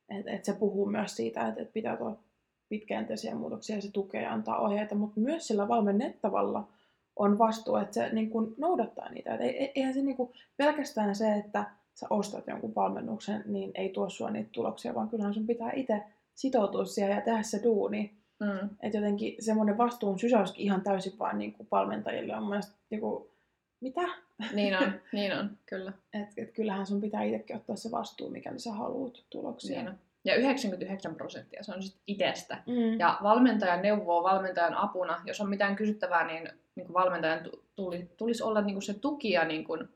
et, et se puhuu myös siitä, että et pitää tulla pitkäjänteisiä muutoksia ja se tukee ja antaa ohjeita, mutta myös sillä valmennettavalla on vastuu, että se niin kuin, noudattaa niitä. Et ei, eihän se niin kuin, pelkästään se, että sä ostat jonkun valmennuksen, niin ei tuo sua niitä tuloksia, vaan kyllähän sun pitää itse sitoutua siihen ja tehdä se duuni. Mm. Että jotenkin semmoinen vastuun sysäyskin ihan täysin vaan niin kuin valmentajille on mun mielestä joku, mitä? Niin on, niin on, kyllä. Et, et kyllähän sun pitää itsekin ottaa se vastuu, mikäli sä haluat tuloksia. Niin on. Ja 99 prosenttia se on sitten itsestä. Mm. Ja valmentajan neuvoo valmentajan apuna. Jos on mitään kysyttävää, niin, niin kuin valmentajan tu- tuli, tulisi olla niin kuin se tuki ja niin kuin,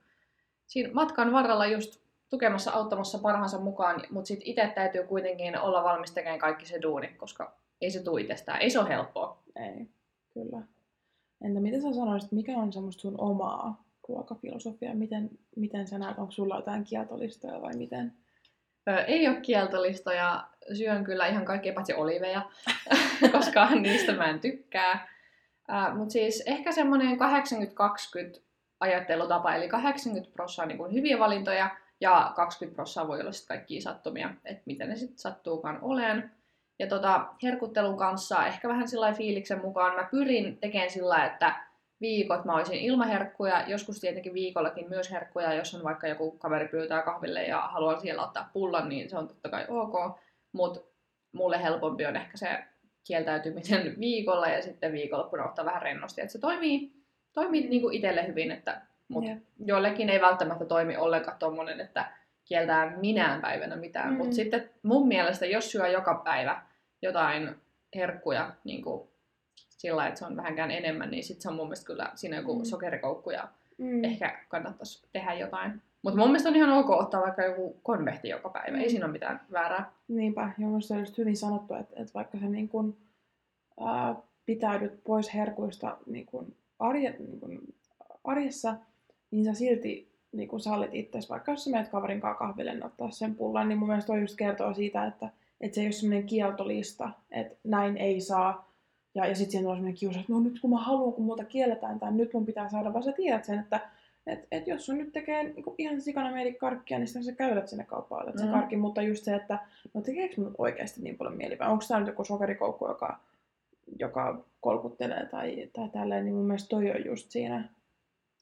siinä matkan varrella just tukemassa, auttamassa parhaansa mukaan, mutta sitten itse täytyy kuitenkin olla valmis tekemään kaikki se duuni, koska ei se tule itsestään. Ei se ole helppoa. Ei, kyllä. Entä mitä sä sanoisit, mikä on semmoista sun omaa ruokafilosofiaa? Miten, miten sä näet, onko sulla jotain kieltolistoja vai miten? Ö, ei ole kieltolistoja. Syön kyllä ihan kaikkea paitsi oliveja, koska niistä mä en tykkää. Mutta siis ehkä semmoinen 80-20 ajattelutapa, eli 80 prosenttia niin hyviä valintoja ja 20 prosenttia voi olla sitten kaikkia sattumia, että miten ne sitten sattuukaan oleen. Ja tota, herkuttelun kanssa ehkä vähän sillä fiiliksen mukaan mä pyrin tekemään sillä, että viikot mä olisin ilmaherkkuja, joskus tietenkin viikollakin myös herkkuja, jos on vaikka joku kaveri pyytää kahville ja haluan siellä ottaa pullan, niin se on totta kai ok, mutta mulle helpompi on ehkä se kieltäytyminen viikolla ja sitten viikonloppuna ottaa vähän rennosti, että se toimii, toimii niin kuin itselle hyvin, että mut Jep. joillekin ei välttämättä toimi ollenkaan tommonen, että kieltää minään päivänä mitään, Mm. mutta sitten mun mielestä, jos syö joka päivä jotain herkkuja niin kuin sillä että se on vähänkään enemmän, niin sitten se on mun mielestä kyllä siinä joku Mm. sokerikoukku ja Mm. ehkä kannattaisi tehdä jotain. Mutta mun mielestä on ihan ok ottaa vaikka joku konvehti joka päivä, Mm. ei siinä ole mitään väärää. Niinpä, ja mun se on just hyvin sanottu, että, että vaikka sä niin kun, ää, pitäydyt pois herkuista niin kun arje, niin kun arjessa, niin sä silti niin kun sallit itsesi, vaikka jos sä menet kaverin kanssa kahville niin ottaa sen pullan, niin mun mielestä toi just kertoo siitä, että, että se ei ole semmoinen kieltolista, että näin ei saa. Ja, ja sitten siihen tulee semmoinen kiusa, että no nyt kun mä haluan, kun multa kielletään tai nyt mun pitää saada, vaan sä tiedät sen, että et, et jos sun nyt tekee niin ihan sikana mieli karkkia, niin sitten sä käydät sinne kauppaan, sen Mm. karkin, mutta just se, että no tekeekö mun oikeasti niin paljon mieli, vai onko tämä nyt joku sokerikoukku, joka, joka kolkuttelee tai, tai tälleen, niin mun mielestä toi on just siinä.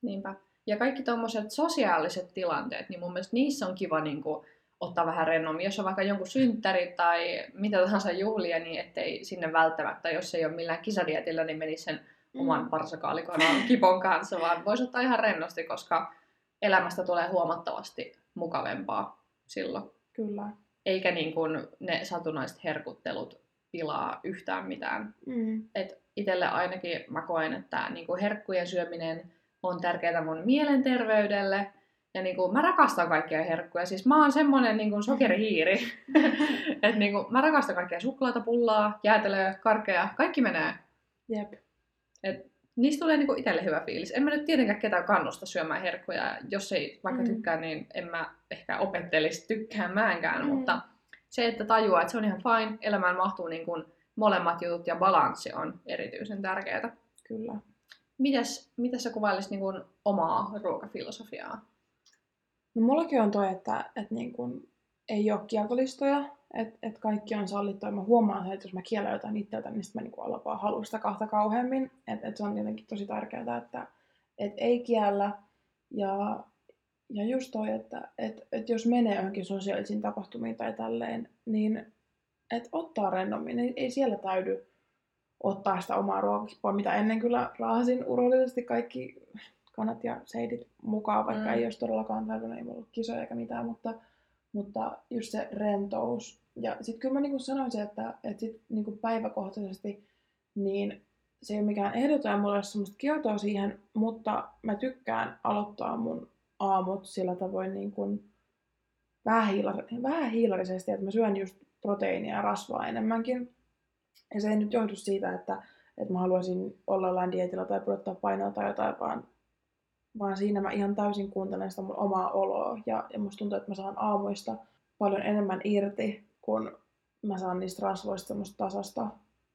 Niinpä. Ja kaikki tommoset sosiaaliset tilanteet, niin mun mielestä niissä on kiva niin kuin, ottaa vähän rennommin. Jos on vaikka jonkun synttäri tai mitä tahansa juhlia, niin ettei sinne välttämättä, jos ei ole millään kisadietillä, niin menisi sen oman parsakaalikon kipon kanssa, vaan voisi ottaa ihan rennosti, koska elämästä tulee huomattavasti mukavempaa silloin. Kyllä. Eikä niin kuin ne satunnaiset herkuttelut pilaa yhtään mitään. Mm. Et itselle ainakin mä koen, että niin kuin herkkujen syöminen on tärkeää mun mielenterveydelle. Ja niin kuin, mä rakastan kaikkia herkkuja. Siis mä oon semmonen niin kuin sokerihiiri. että niin kuin, mä rakastan kaikkea suklaata, pullaa, jäätelöä, karkea. Kaikki menee. Jep. Niistä tulee niin kuin itselle hyvä fiilis. En mä nyt tietenkään ketään kannusta syömään herkkuja. Jos ei vaikka Mm. tykkää, niin en mä ehkä opettelisi tykkäämäänkään. Mm. Mutta se, että tajuaa, että se on ihan fine. Elämään mahtuu niin kuin molemmat jutut ja balanssi on erityisen tärkeää. Kyllä. Mitäs, mitäs sä kuvailisit niin kuin omaa ruokafilosofiaa? No mullakin on toi, että, että niin kun ei ole kieltolistoja, että, että kaikki on sallittua. Mä huomaan sen, että jos mä kiellän jotain itseltä, niin sitten mä niin alan vaan halua sitä kahta kauheammin. Että, että se on tietenkin tosi tärkeää, että, että ei kiellä. Ja, ja just toi, että, että, että jos menee johonkin sosiaalisiin tapahtumiin tai tälleen, niin että ottaa rennommin. Ei, ei siellä täydy ottaa sitä omaa ruokakippua, mitä ennen kyllä raahasin urollisesti kaikki kanat ja seidit mukaan, vaikka Mm. ei olisi todellakaan tarvinnut, ei ollut kisoja eikä mitään, mutta, mutta just se rentous. Ja sitten kyllä mä niinku sanoisin, että, että sit niinku päiväkohtaisesti niin se ei ole mikään ehdoton ja mulla ei semmoista kieltoa siihen, mutta mä tykkään aloittaa mun aamut sillä tavoin niin kuin vähän, hiilar- vähän hiilarisesti, että mä syön just proteiinia ja rasvaa enemmänkin. Ja se ei nyt johdu siitä, että, että mä haluaisin olla jollain dietillä tai pudottaa painoa tai jotain, vaan, vaan siinä mä ihan täysin kuuntelen sitä mun omaa oloa. Ja, ja musta tuntuu, että mä saan aamuista paljon enemmän irti, kun mä saan niistä rasvoista semmoista tasasta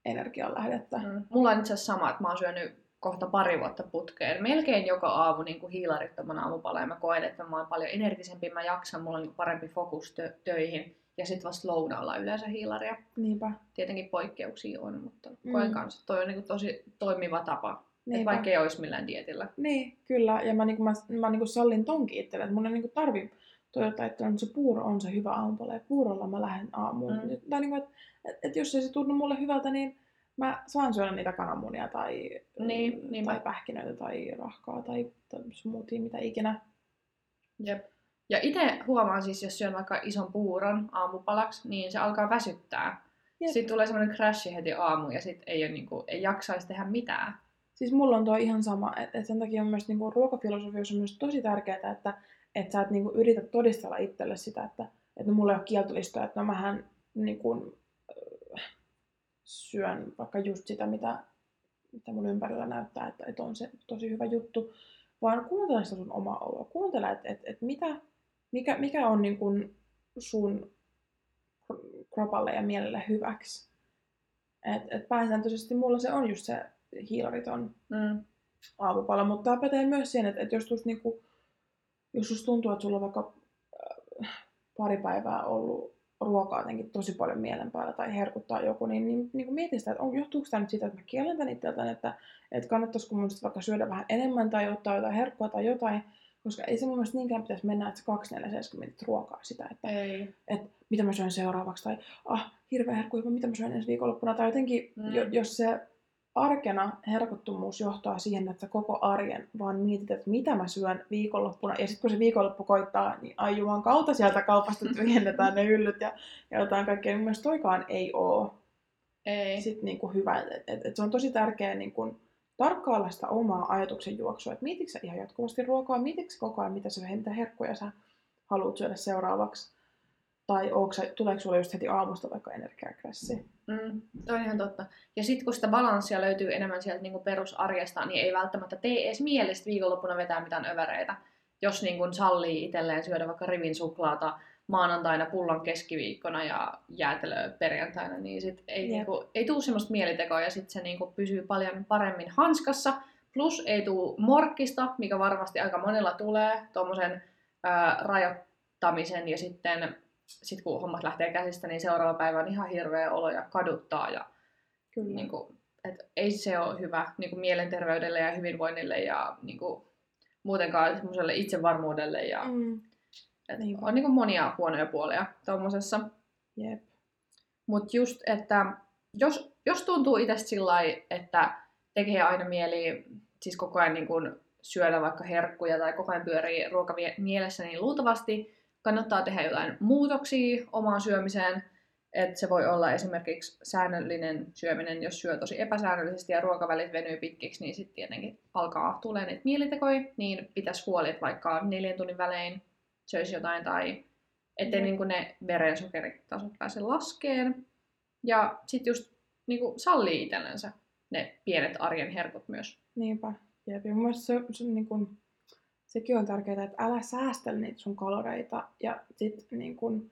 energianlähdettä. Mm. Mulla on itse asiassa sama, että mä oon syönyt kohta pari vuotta putkeen. Melkein joka aamu niin kuin hiilarittoman aamupala ja mä koen, että mä oon paljon energisempi, mä jaksan, mulla on niin parempi fokus tö- töihin. Ja sitten vasta lounaalla yleensä hiilaria. Niinpä. Tietenkin poikkeuksia on, mutta Mm. koen kanssa, toi on niin kuin tosi toimiva tapa. Niinpä. vaikka ei olisi millään dietillä. Niin, kyllä. Ja mä, niinku, mä, mä niinku sallin tonkin itselle, että mun ei niinku tarvi toivottaa, että on se puuro on se hyvä aamupala ja puurolla mä lähden aamuun. Mm. Tai niinku, että et, et jos ei se tunnu mulle hyvältä, niin mä saan syödä niitä kananmunia tai, Niin, tai pähkinöitä tai rahkaa tai, tai smoothie, mitä ikinä. Jep. Ja itse huomaan siis, jos syön vaikka ison puuron aamupalaksi, niin se alkaa väsyttää. Jep. Sitten tulee semmoinen crashi heti aamu ja sitten ei, ole, niinku, ei jaksaisi tehdä mitään. Siis mulla on tuo ihan sama, että et sen takia on myös niinku, ruokafilosofiossa on myös tosi tärkeää, että et sä et niinku, yritä todistella itselle sitä, että et no, mulla ei ole kieltolistoja, että no mähän niinku, äh, syön vaikka just sitä, mitä, mitä mun ympärillä näyttää, että, että on se tosi hyvä juttu, vaan kuuntele sitä sun omaa oloa. Kuuntele, että et, et mitä, mikä, mikä on niinku sun kropalle ja mielelle hyväksi. Et, et pääsääntöisesti mulla se on just se hiilariton Mm. aamupala, mutta tämä pätee myös siihen, että, että jos, just niinku, jos susta tuntuu, että sulla on vaikka äh, pari päivää ollut ruokaa jotenkin tosi paljon mielen päällä tai herkuttaa joku, niin, niin, niin kuin mieti sitä, että on, johtuuko tämä nyt siitä, että mä kiellän tän itseltäni, että, että kannattaisiko mun vaikka syödä vähän enemmän tai ottaa jotain herkkua tai jotain, koska ei se mun mielestä niinkään pitäisi mennä, että se 2470 ruokaa sitä, että, Ei. että mitä mä syön seuraavaksi, tai ah, hirveä herkkujuhma, mitä mä syön ensi viikonloppuna, tai jotenkin, Mm. mm. jos se arkena herkottomuus johtaa siihen, että koko arjen vaan mietit, että mitä mä syön viikonloppuna, ja sitten kun se viikonloppu koittaa, niin ai juman kautta sieltä kaupasta tyhjennetään ne hyllyt ja, ja jotain kaikkea. Mun mielestä toikaan ei ole Ei. sit niinku hyvä. Et, et, et se on tosi tärkeää niinku tarkkailla sitä omaa ajatuksen juoksua, että mietitkö ihan jatkuvasti ruokaa, mietitkö koko ajan, mitä, sä, mitä herkkuja sä haluat syödä seuraavaksi, tai sä, tuleeko sulle just heti aamusta vaikka energiakrässi. Mm, toi on ihan totta. Ja sitten kun sitä balanssia löytyy enemmän sieltä niinku perusarjesta, niin ei välttämättä tee edes mielestä viikonloppuna vetää mitään övereitä. Jos niinku sallii itselleen syödä vaikka rivin suklaata maanantaina pullon keskiviikkona ja jäätelöä perjantaina, niin sit ei, Jep. niinku, ei tule semmoista mielitekoa ja sitten se niinku pysyy paljon paremmin hanskassa. Plus ei tule morkkista, mikä varmasti aika monella tulee, tuommoisen rajoittamisen ja sitten sit kun hommat lähtee käsistä, niin seuraava päivä on ihan hirveä olo ja kaduttaa. Ja, Kyllä. niin kuin, et ei se ole hyvä niin kuin mielenterveydelle ja hyvinvoinnille ja niin kuin, muutenkaan semmoiselle itsevarmuudelle. Ja, Mm, et Niinpä. on niin kuin monia huonoja puolia tuommoisessa. jep. Mutta just, että jos, jos tuntuu itsestä sillä että tekee aina mieli siis koko ajan niin kun syödä vaikka herkkuja tai koko ajan pyörii ruoka mielessä, niin luultavasti kannattaa tehdä jotain muutoksia omaan syömiseen. Että se voi olla esimerkiksi säännöllinen syöminen, jos syö tosi epäsäännöllisesti ja ruokavälit venyy pitkiksi, niin sitten tietenkin alkaa tulee niitä mielitekoja, niin pitäisi huoli, että vaikka neljän tunnin välein söisi jotain tai ettei Jep. niin ne verensokeritasot pääse laskeen. Ja sitten just niin kuin sallii itsellensä ne pienet arjen herkut myös. Niinpä. Jep. Ja mun mielestä se, se, niin kun, sekin on tärkeää, että älä säästele niitä sun kaloreita ja sit niin kun,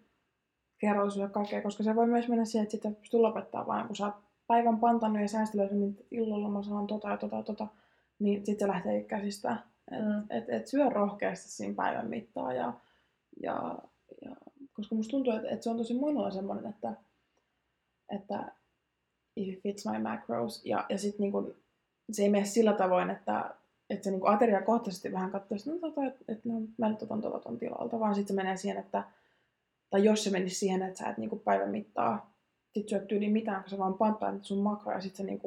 kerralla syö kaikkea, koska se voi myös mennä siihen, että sitten pystyy lopettaa vaan, kun sä oot päivän pantannut ja säästellyt, että illalla mä saan tota ja tota ja tota, niin sitten se lähtee käsistä. Et, Mm. et, et syö rohkeasti siinä päivän mittaan ja, ja, ja koska musta tuntuu, että, että se on tosi monella semmoinen, että, että if it fits my macros ja, ja sitten niin se ei mene sillä tavoin, että, että se niin ateriakohtaisesti vähän katsoo, että no, tota, että, että no, mä nyt otan tuota ton tilalta, vaan sitten se menee siihen, että tai jos se menisi siihen, että sä et niin päivän mittaa sit syöt tyyliin mitään, kun sä vaan panttaat sun makroja ja sit sä niin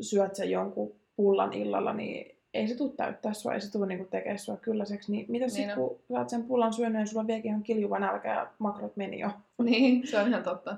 syöt sen jonkun pullan illalla, niin ei se tule täyttää sua, ei se tule niin tekemään sua kylläiseksi. Niin mitä Niin sitten, on. kun sä oot sen pullan syönyt ja sulla on vieläkin ihan kiljuva nälkä ja makrot meni jo. Niin, se on ihan totta.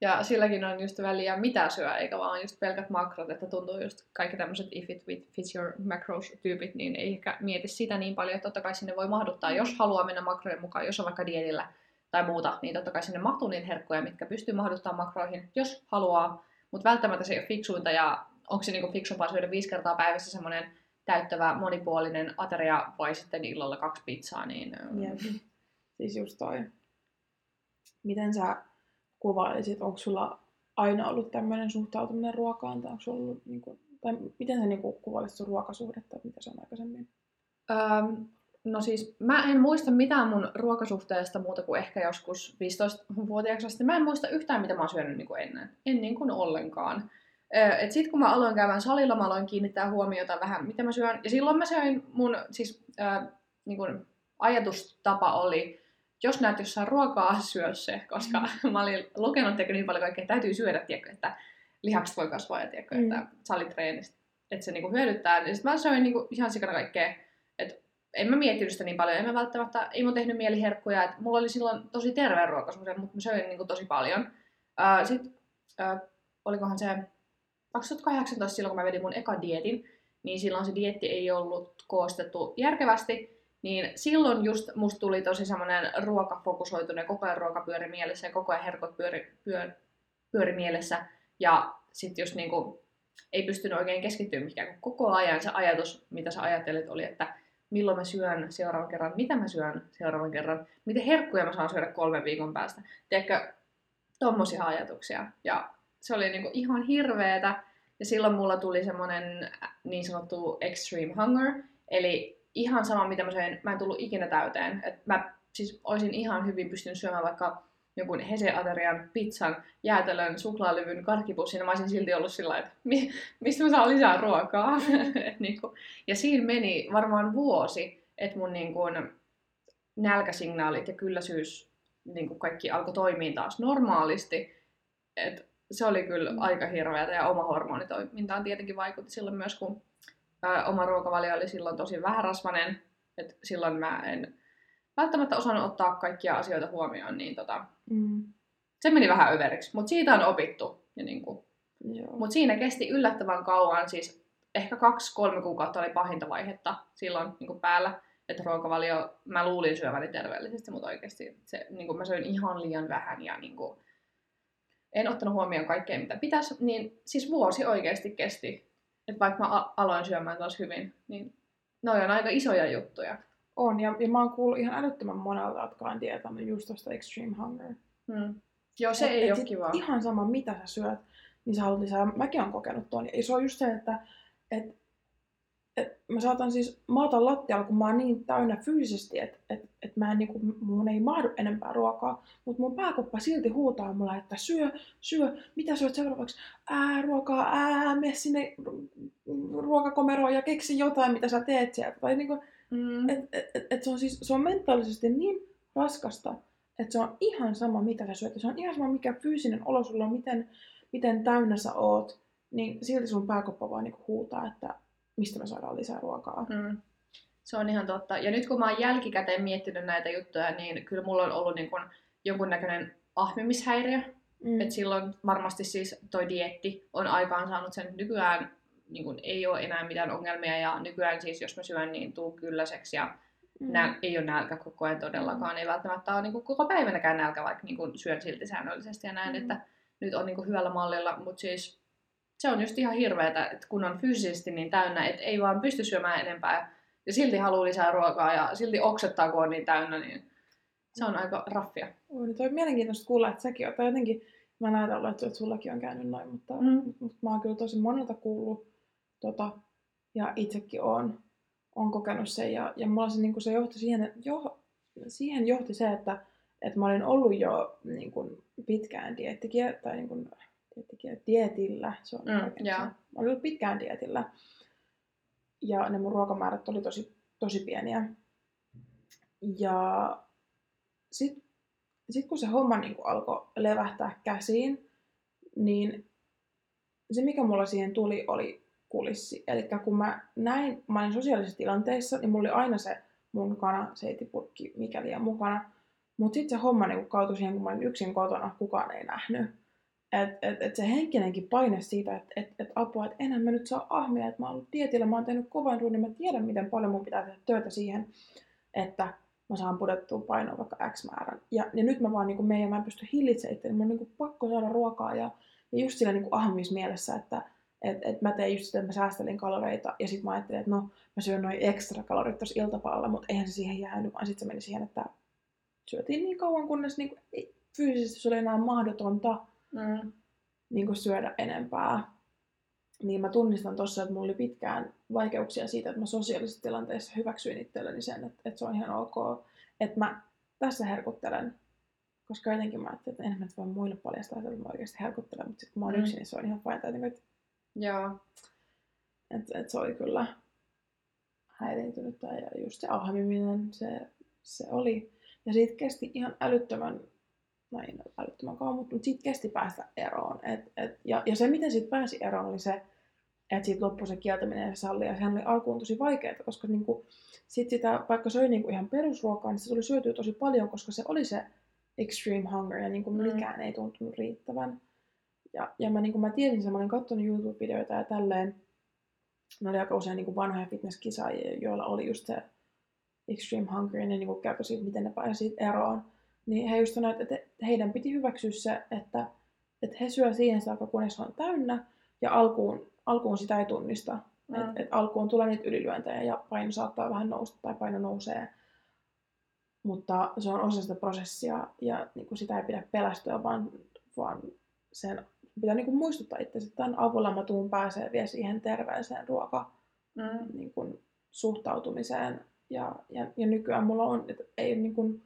Ja silläkin on just väliä mitä syö, eikä vaan just pelkät makrot, että tuntuu just kaikki tämmöiset if it with- fits your macros-tyypit, niin ei ehkä mieti sitä niin paljon, että totta kai sinne voi mahduttaa, jos haluaa mennä makrojen mukaan, jos on vaikka dietillä tai muuta, niin totta kai sinne mahtuu niitä herkkuja, mitkä pystyy mahduttamaan makroihin, jos haluaa, mutta välttämättä se ei ole fiksuinta ja onko se niinku fiksumpaa syödä viisi kertaa päivässä semmoinen täyttävä, monipuolinen ateria vai sitten illalla kaksi pizzaa, niin Jep. Siis just toi. Miten sä kuvailisit, onko sulla aina ollut tämmöinen suhtautuminen ruokaan, tai, onko ollut, niin kuin, tai miten sä niin kuin, kuvailisit sun ruokasuhdetta, mitä se on aikaisemmin? Öm, no siis mä en muista mitään mun ruokasuhteesta muuta kuin ehkä joskus 15-vuotiaaksi asti. Mä en muista yhtään, mitä mä oon syönyt niin kuin ennen. En niin kuin ollenkaan. Et sit kun mä aloin käymään salilla, mä aloin kiinnittää huomiota vähän, mitä mä syön. Ja silloin mä söin mun, siis ö, niin kuin ajatustapa oli, jos näet jossain ruokaa, syö se, koska mä olin lukenut tiedätkö, niin paljon kaikkea, täytyy syödä, tiedätkö, että lihakset voi kasvaa ja tiedätkö, Mm. että salitreenistä, että se niinku hyödyttää. Niin sitten mä söin niinku ihan sikana kaikkea, että en mä miettinyt sitä niin paljon, en mä välttämättä, ei mun tehnyt mieli herkkuja, että mulla oli silloin tosi terve ruokaisuus, mutta mä söin niinku tosi paljon. Ää, Sitten ää, olikohan se 2018 silloin, kun mä vedin mun eka dietin, niin silloin se dietti ei ollut koostettu järkevästi, niin silloin just musta tuli tosi semmoinen ruokafokusoitunut, koko ajan ruoka pyöri mielessä ja koko ajan herkot pyöri, pyöri, pyöri mielessä. Ja sitten just niinku, ei pystynyt oikein keskittyä mihinkään, kun koko ajan se ajatus, mitä sä ajattelit, oli, että milloin mä syön seuraavan kerran, mitä mä syön seuraavan kerran, miten herkkuja mä saan syödä kolmen viikon päästä. Tiedätkö, tommosia ajatuksia. Ja se oli niinku ihan hirveetä. Ja silloin mulla tuli semmonen niin sanottu extreme hunger, eli ihan sama mitä mä söin, mä en tullut ikinä täyteen. Et mä siis olisin ihan hyvin pystynyt syömään vaikka jonkun Hese-aterian, pizzan, jäätelön, suklaalevyn, karkkipussin, ja mä olisin silti ollut sillä että mi- mistä mä saan lisää ruokaa. Niinku, ja siinä meni varmaan vuosi, että mun niinku nälkäsignaalit ja kylläisyys niinku kaikki alkoi toimia taas normaalisti. Et se oli kyllä Mm. aika hirveätä ja oma hormonitoimintaan tietenkin vaikutti silloin myös, kun oma ruokavalio oli silloin tosi vähärasvainen. Et silloin mä en välttämättä osannut ottaa kaikkia asioita huomioon, niin tota, Mm. se meni vähän överiksi. Mutta siitä on opittu. Ja niinku, Joo. mutta siinä kesti yllättävän kauan, siis ehkä kaksi-kolme kuukautta oli pahinta vaihetta silloin niin päällä. Että ruokavalio, mä luulin syöväni terveellisesti, mutta oikeasti se, niin kuin mä söin ihan liian vähän ja niin kuin, en ottanut huomioon kaikkea mitä pitäisi. Niin siis vuosi oikeasti kesti, että vaikka mä aloin syömään taas hyvin, niin ne on aika isoja juttuja. On, ja, ja mä oon kuullut ihan älyttömän monelta, jotka on tietänyt just tosta extreme hunger. Hmm. Joo, se Et- ei et ole sit kivaa. Ihan sama, mitä sä syöt, niin sä haluat lisää. Mäkin olen kokenut ton. Ja se on just se, että et, et mä saatan siis maata lattialla, kun mä oon niin täynnä fyysisesti, että et, et mä en, niinku, mun ei mahdu enempää ruokaa. Mutta mun pääkoppa silti huutaa mulle, että syö, syö, mitä syöt seuraavaksi? Ää, ruokaa, ää, mene sinne ruokakomeroon ja keksi jotain, mitä sä teet sieltä. Tai niinku, Mm. et, et, et, et se on siis se on mentaalisesti niin raskasta, että se on ihan sama, mitä sä syöt. Se on ihan sama, mikä fyysinen olo sulla on, miten, miten täynnä sä oot. Niin silti sun pääkoppa vaan niinku huutaa, että mistä me saadaan lisää ruokaa. Mm. Se on ihan totta. Ja nyt kun mä oon jälkikäteen miettinyt näitä juttuja, niin kyllä mulla on ollut niin kun jonkunnäköinen ahmimishäiriö. Mm. Et silloin varmasti siis toi dietti on aikaan saanut sen. Nykyään niin kun ei ole enää mitään ongelmia ja nykyään siis jos mä syön, niin tuu kylläiseksi ja Mm. nää, ei ole nälkä koko ajan todellakaan. Ei välttämättä ole niin kuin koko päivänäkään nälkä, vaikka niin kuin syön silti säännöllisesti ja näin, Mm. että nyt on niin kuin hyvällä mallilla, mutta siis se on just ihan hirveetä, että kun on fyysisesti niin täynnä, että ei vaan pysty syömään enempää ja silti haluaa lisää ruokaa ja silti oksettaa, kun on niin täynnä, niin se on aika raffia. Oi, niin toi on mielenkiintoista kuulla, että säkin oot. Jotenkin, mä en ajatellut, että sullakin on käynyt noin, mutta, Mm. mutta mä oon kyllä tosi monelta kuullut tota, ja itsekin oon, oon kokenut sen. Ja, ja mulla se, niin se johti siihen, jo, siihen johti se, että, että mä olin ollut jo niin kuin pitkään diettikiel, tai niin kuin, diettikiel, dietillä. Se on Mm. Mä olin ollut pitkään dietillä. Ja ne mun ruokamäärät oli tosi, tosi pieniä. Ja sitten sit kun se homma niin kuin alkoi levähtää käsiin, niin se mikä mulla siihen tuli oli kulissi. Eli kun mä näin, mä olin sosiaalisissa tilanteissa, niin mulla oli aina se mun kana, seitipurkki, mikäli ja mukana. Mutta sitten se homma niin kautui siihen, kun mä olin yksin kotona, kukaan ei nähnyt. Et, et, et se henkinenkin paine siitä, että et, et apua, että enää mä nyt saa ahmia, että mä oon ollut dietillä, mä oon tehnyt kovan duunin, mä tiedän miten paljon mun pitää tehdä työtä siihen, että mä saan pudottua painoa vaikka X määrän. Ja, ja nyt mä vaan niin ja mä en pysty hillitsemään itseäni, mun on niin pakko saada ruokaa ja, ja just sillä niin ahmismielessä, että et, et mä tein just sitä, että mä säästelin kaloreita ja sitten mä ajattelin, että no mä syön noin ekstra kalorit tuossa iltapäivällä, mutta eihän se siihen jäänyt, vaan sitten se meni siihen, että syötiin niin kauan, kunnes niin kuin, ei, fyysisesti se oli enää mahdotonta Mm. niin kuin syödä enempää. Niin mä tunnistan tossa, että mulla oli pitkään vaikeuksia siitä, että mä sosiaalisissa tilanteissa hyväksyin itselleni sen, että, että se on ihan ok, että mä tässä herkuttelen. Koska jotenkin mä ajattelin, että enhän mä nyt voi muille paljastaa, että mä oikeasti herkuttelen, mutta sitten kun mä oon Mm. yksin, niin se on ihan fine. Tai että, Joo. että, että se oli kyllä häiriintynyt ja just se ahmiminen, se, se oli. Ja siitä kesti ihan älyttömän näin älyttömän kauan, mutta siitä kesti päästä eroon. Et, et, ja, ja se, miten siitä pääsi eroon, oli se, että siitä loppui se kieltäminen ja salli. Ja sehän oli alkuun tosi vaikeaa, koska niinku, sit sitä, vaikka söi niinku ihan perusruokaa, niin se tuli syötyä tosi paljon, koska se oli se extreme hunger ja niinku mikään mm. ei tuntunut riittävän. Ja, ja mä, niinku, mä tiesin sen, mä olin katsonut YouTube-videoita ja tälleen. Ne oli aika usein niinku vanhoja fitnesskisaajia, joilla oli just se extreme hunger ja ne niinku kertoi siitä, miten ne pääsivät siitä eroon. Niin he just sanoivat, että heidän piti hyväksyä se, että, että he syö siihen saakka, kunnes on täynnä, ja alkuun, alkuun sitä ei tunnista. Mm. Et, et alkuun tulee niitä ylilyöntejä ja paino saattaa vähän nousta tai paino nousee. Mutta se on osa sitä prosessia ja niin kuin sitä ei pidä pelästyä, vaan, vaan sen pitää niin kuin muistuttaa itse, että tämän avulla mä tuun pääsee vielä siihen terveeseen ruoka mm. niin kuin, suhtautumiseen. Ja, ja, ja nykyään mulla on, että ei niin kuin,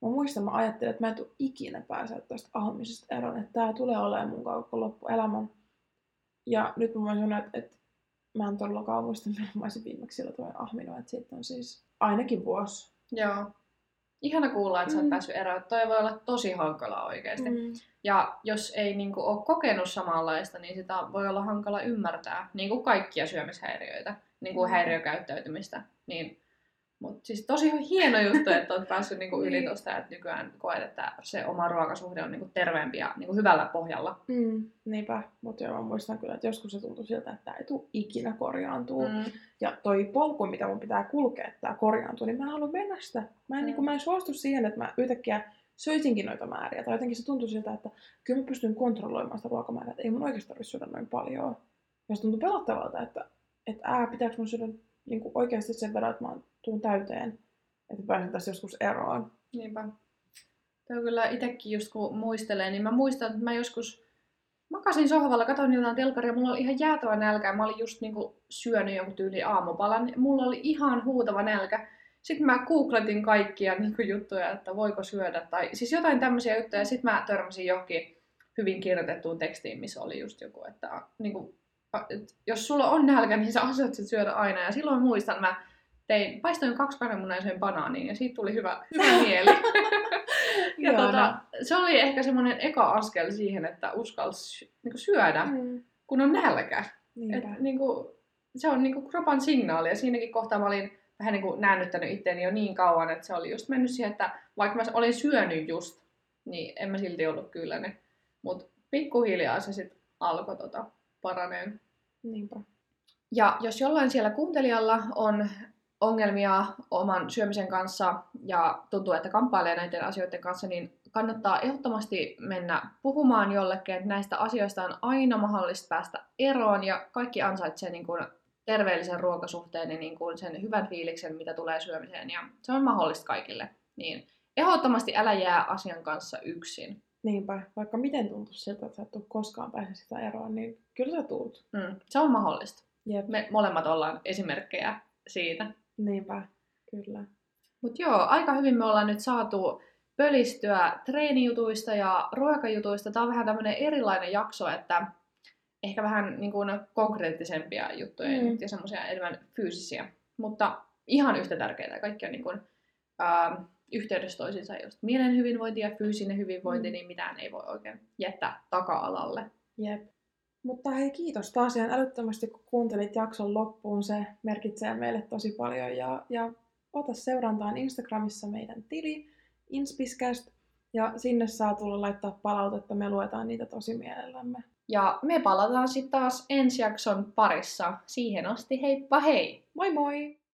Mä muistan, mä ajattelin, että mä en tule ikinä pääsee tästä ahmisesta eroon, että tää tulee olemaan mun koko loppuelämän. Ja nyt mä voin sanoa, että, että mä en todellakaan muista, milloin mä olisin viimeksi sillä tavoin ahminut, että siitä on siis ainakin vuosi. Joo. Ihana kuulla, että mm. sä oot mm. päässyt eroon. Toi voi olla tosi hankalaa oikeasti. Mm. Ja jos ei niin kuin, ole kokenut samanlaista, niin sitä voi olla hankala ymmärtää. Niin kuin kaikkia syömishäiriöitä, niin kuin mm. häiriökäyttäytymistä. Niin mutta siis tosi hieno juttu, että olet päässyt niinku yli niin. tuosta, että nykyään koet, että se oma ruokasuhde on niinku terveempi ja niinku hyvällä pohjalla. Mm, niinpä, mutta joo, mä muistan kyllä, että joskus se tuntui siltä, että ei tule ikinä korjaantuu. Mm. Ja toi polku, mitä mun pitää kulkea, että tämä korjaantuu, niin mä en halua mennä sitä. Mä en, mm. niin mä en suostu siihen, että mä yhtäkkiä söisinkin noita määriä. Tai jotenkin se tuntui siltä, että kyllä mä pystyn kontrolloimaan sitä ruokamäärää, että ei mun oikeasti tarvitse syödä noin paljon. Ja se tuntui pelottavalta, että, että ää, pitääkö mun syödä niin kuin oikeasti sen verran, että mä tuun täyteen, että pääsen tässä joskus eroon. Niinpä. Tämä kyllä itsekin just kun muistelee, niin mä muistan, että mä joskus makasin sohvalla, katsoin jotain telkaria, mulla oli ihan jäätävä nälkä, mä olin just niinku syönyt jonkun tyyli aamupalan, mulla oli ihan huutava nälkä. Sitten mä googletin kaikkia niinku juttuja, että voiko syödä, tai siis jotain tämmöisiä juttuja, sitten mä törmäsin johonkin hyvin kirjoitettuun tekstiin, missä oli just joku, että niinku, jos sulla on nälkä, niin sä osaat syödä aina. Ja silloin muistan, mä tein, paistoin kaksi kananmunaa ja söin banaaniin ja siitä tuli hyvä, hyvä mieli. ja tota, se oli ehkä semmoinen eka askel siihen, että uskalsi niin syödä, mm. kun on nälkä. Et, niin kuin, se on niin kuin kropan signaali ja siinäkin kohtaa mä olin vähän niin kuin näännyttänyt itteeni jo niin kauan, että se oli just mennyt siihen, että vaikka mä olin syönyt just, niin en mä silti ollut kylläinen. Mutta pikkuhiljaa se sitten alkoi tota, paraneen. Niinpä. Ja jos jollain siellä kuuntelijalla on ongelmia oman syömisen kanssa ja tuntuu, että kamppailee näiden asioiden kanssa, niin kannattaa ehdottomasti mennä puhumaan jollekin, että näistä asioista on aina mahdollista päästä eroon ja kaikki ansaitsee niin kuin terveellisen ruokasuhteen ja niin kuin sen hyvän fiiliksen, mitä tulee syömiseen ja se on mahdollista kaikille. Niin ehdottomasti älä jää asian kanssa yksin. Niinpä, vaikka miten tuntuu siltä, että sä et koskaan pääse sitä eroon, niin kyllä sä tuut. Mm, se on mahdollista. Jep. Me molemmat ollaan esimerkkejä siitä. Niinpä, kyllä. Mutta joo, aika hyvin me ollaan nyt saatu pölistyä treenijutuista ja ruokajutuista. Tämä on vähän tämmöinen erilainen jakso, että ehkä vähän niin kuin konkreettisempia juttuja mm. ja semmoisia enemmän fyysisiä. Mutta ihan yhtä tärkeää. Kaikki on niin kuin, ää, yhteydessä toisiinsa. Just mielen hyvinvointi ja fyysinen hyvinvointi, mm. niin mitään ei voi oikein jättää taka-alalle. Jep. Mutta hei, kiitos taas ihan älyttömästi, kun kuuntelit jakson loppuun. Se merkitsee meille tosi paljon. Ja, ja ota seurantaan Instagramissa meidän tili, Inspiscast, ja sinne saa tulla laittaa palautetta, me luetaan niitä tosi mielellämme. Ja me palataan sitten taas ensi jakson parissa. Siihen asti heippa hei! Moi moi!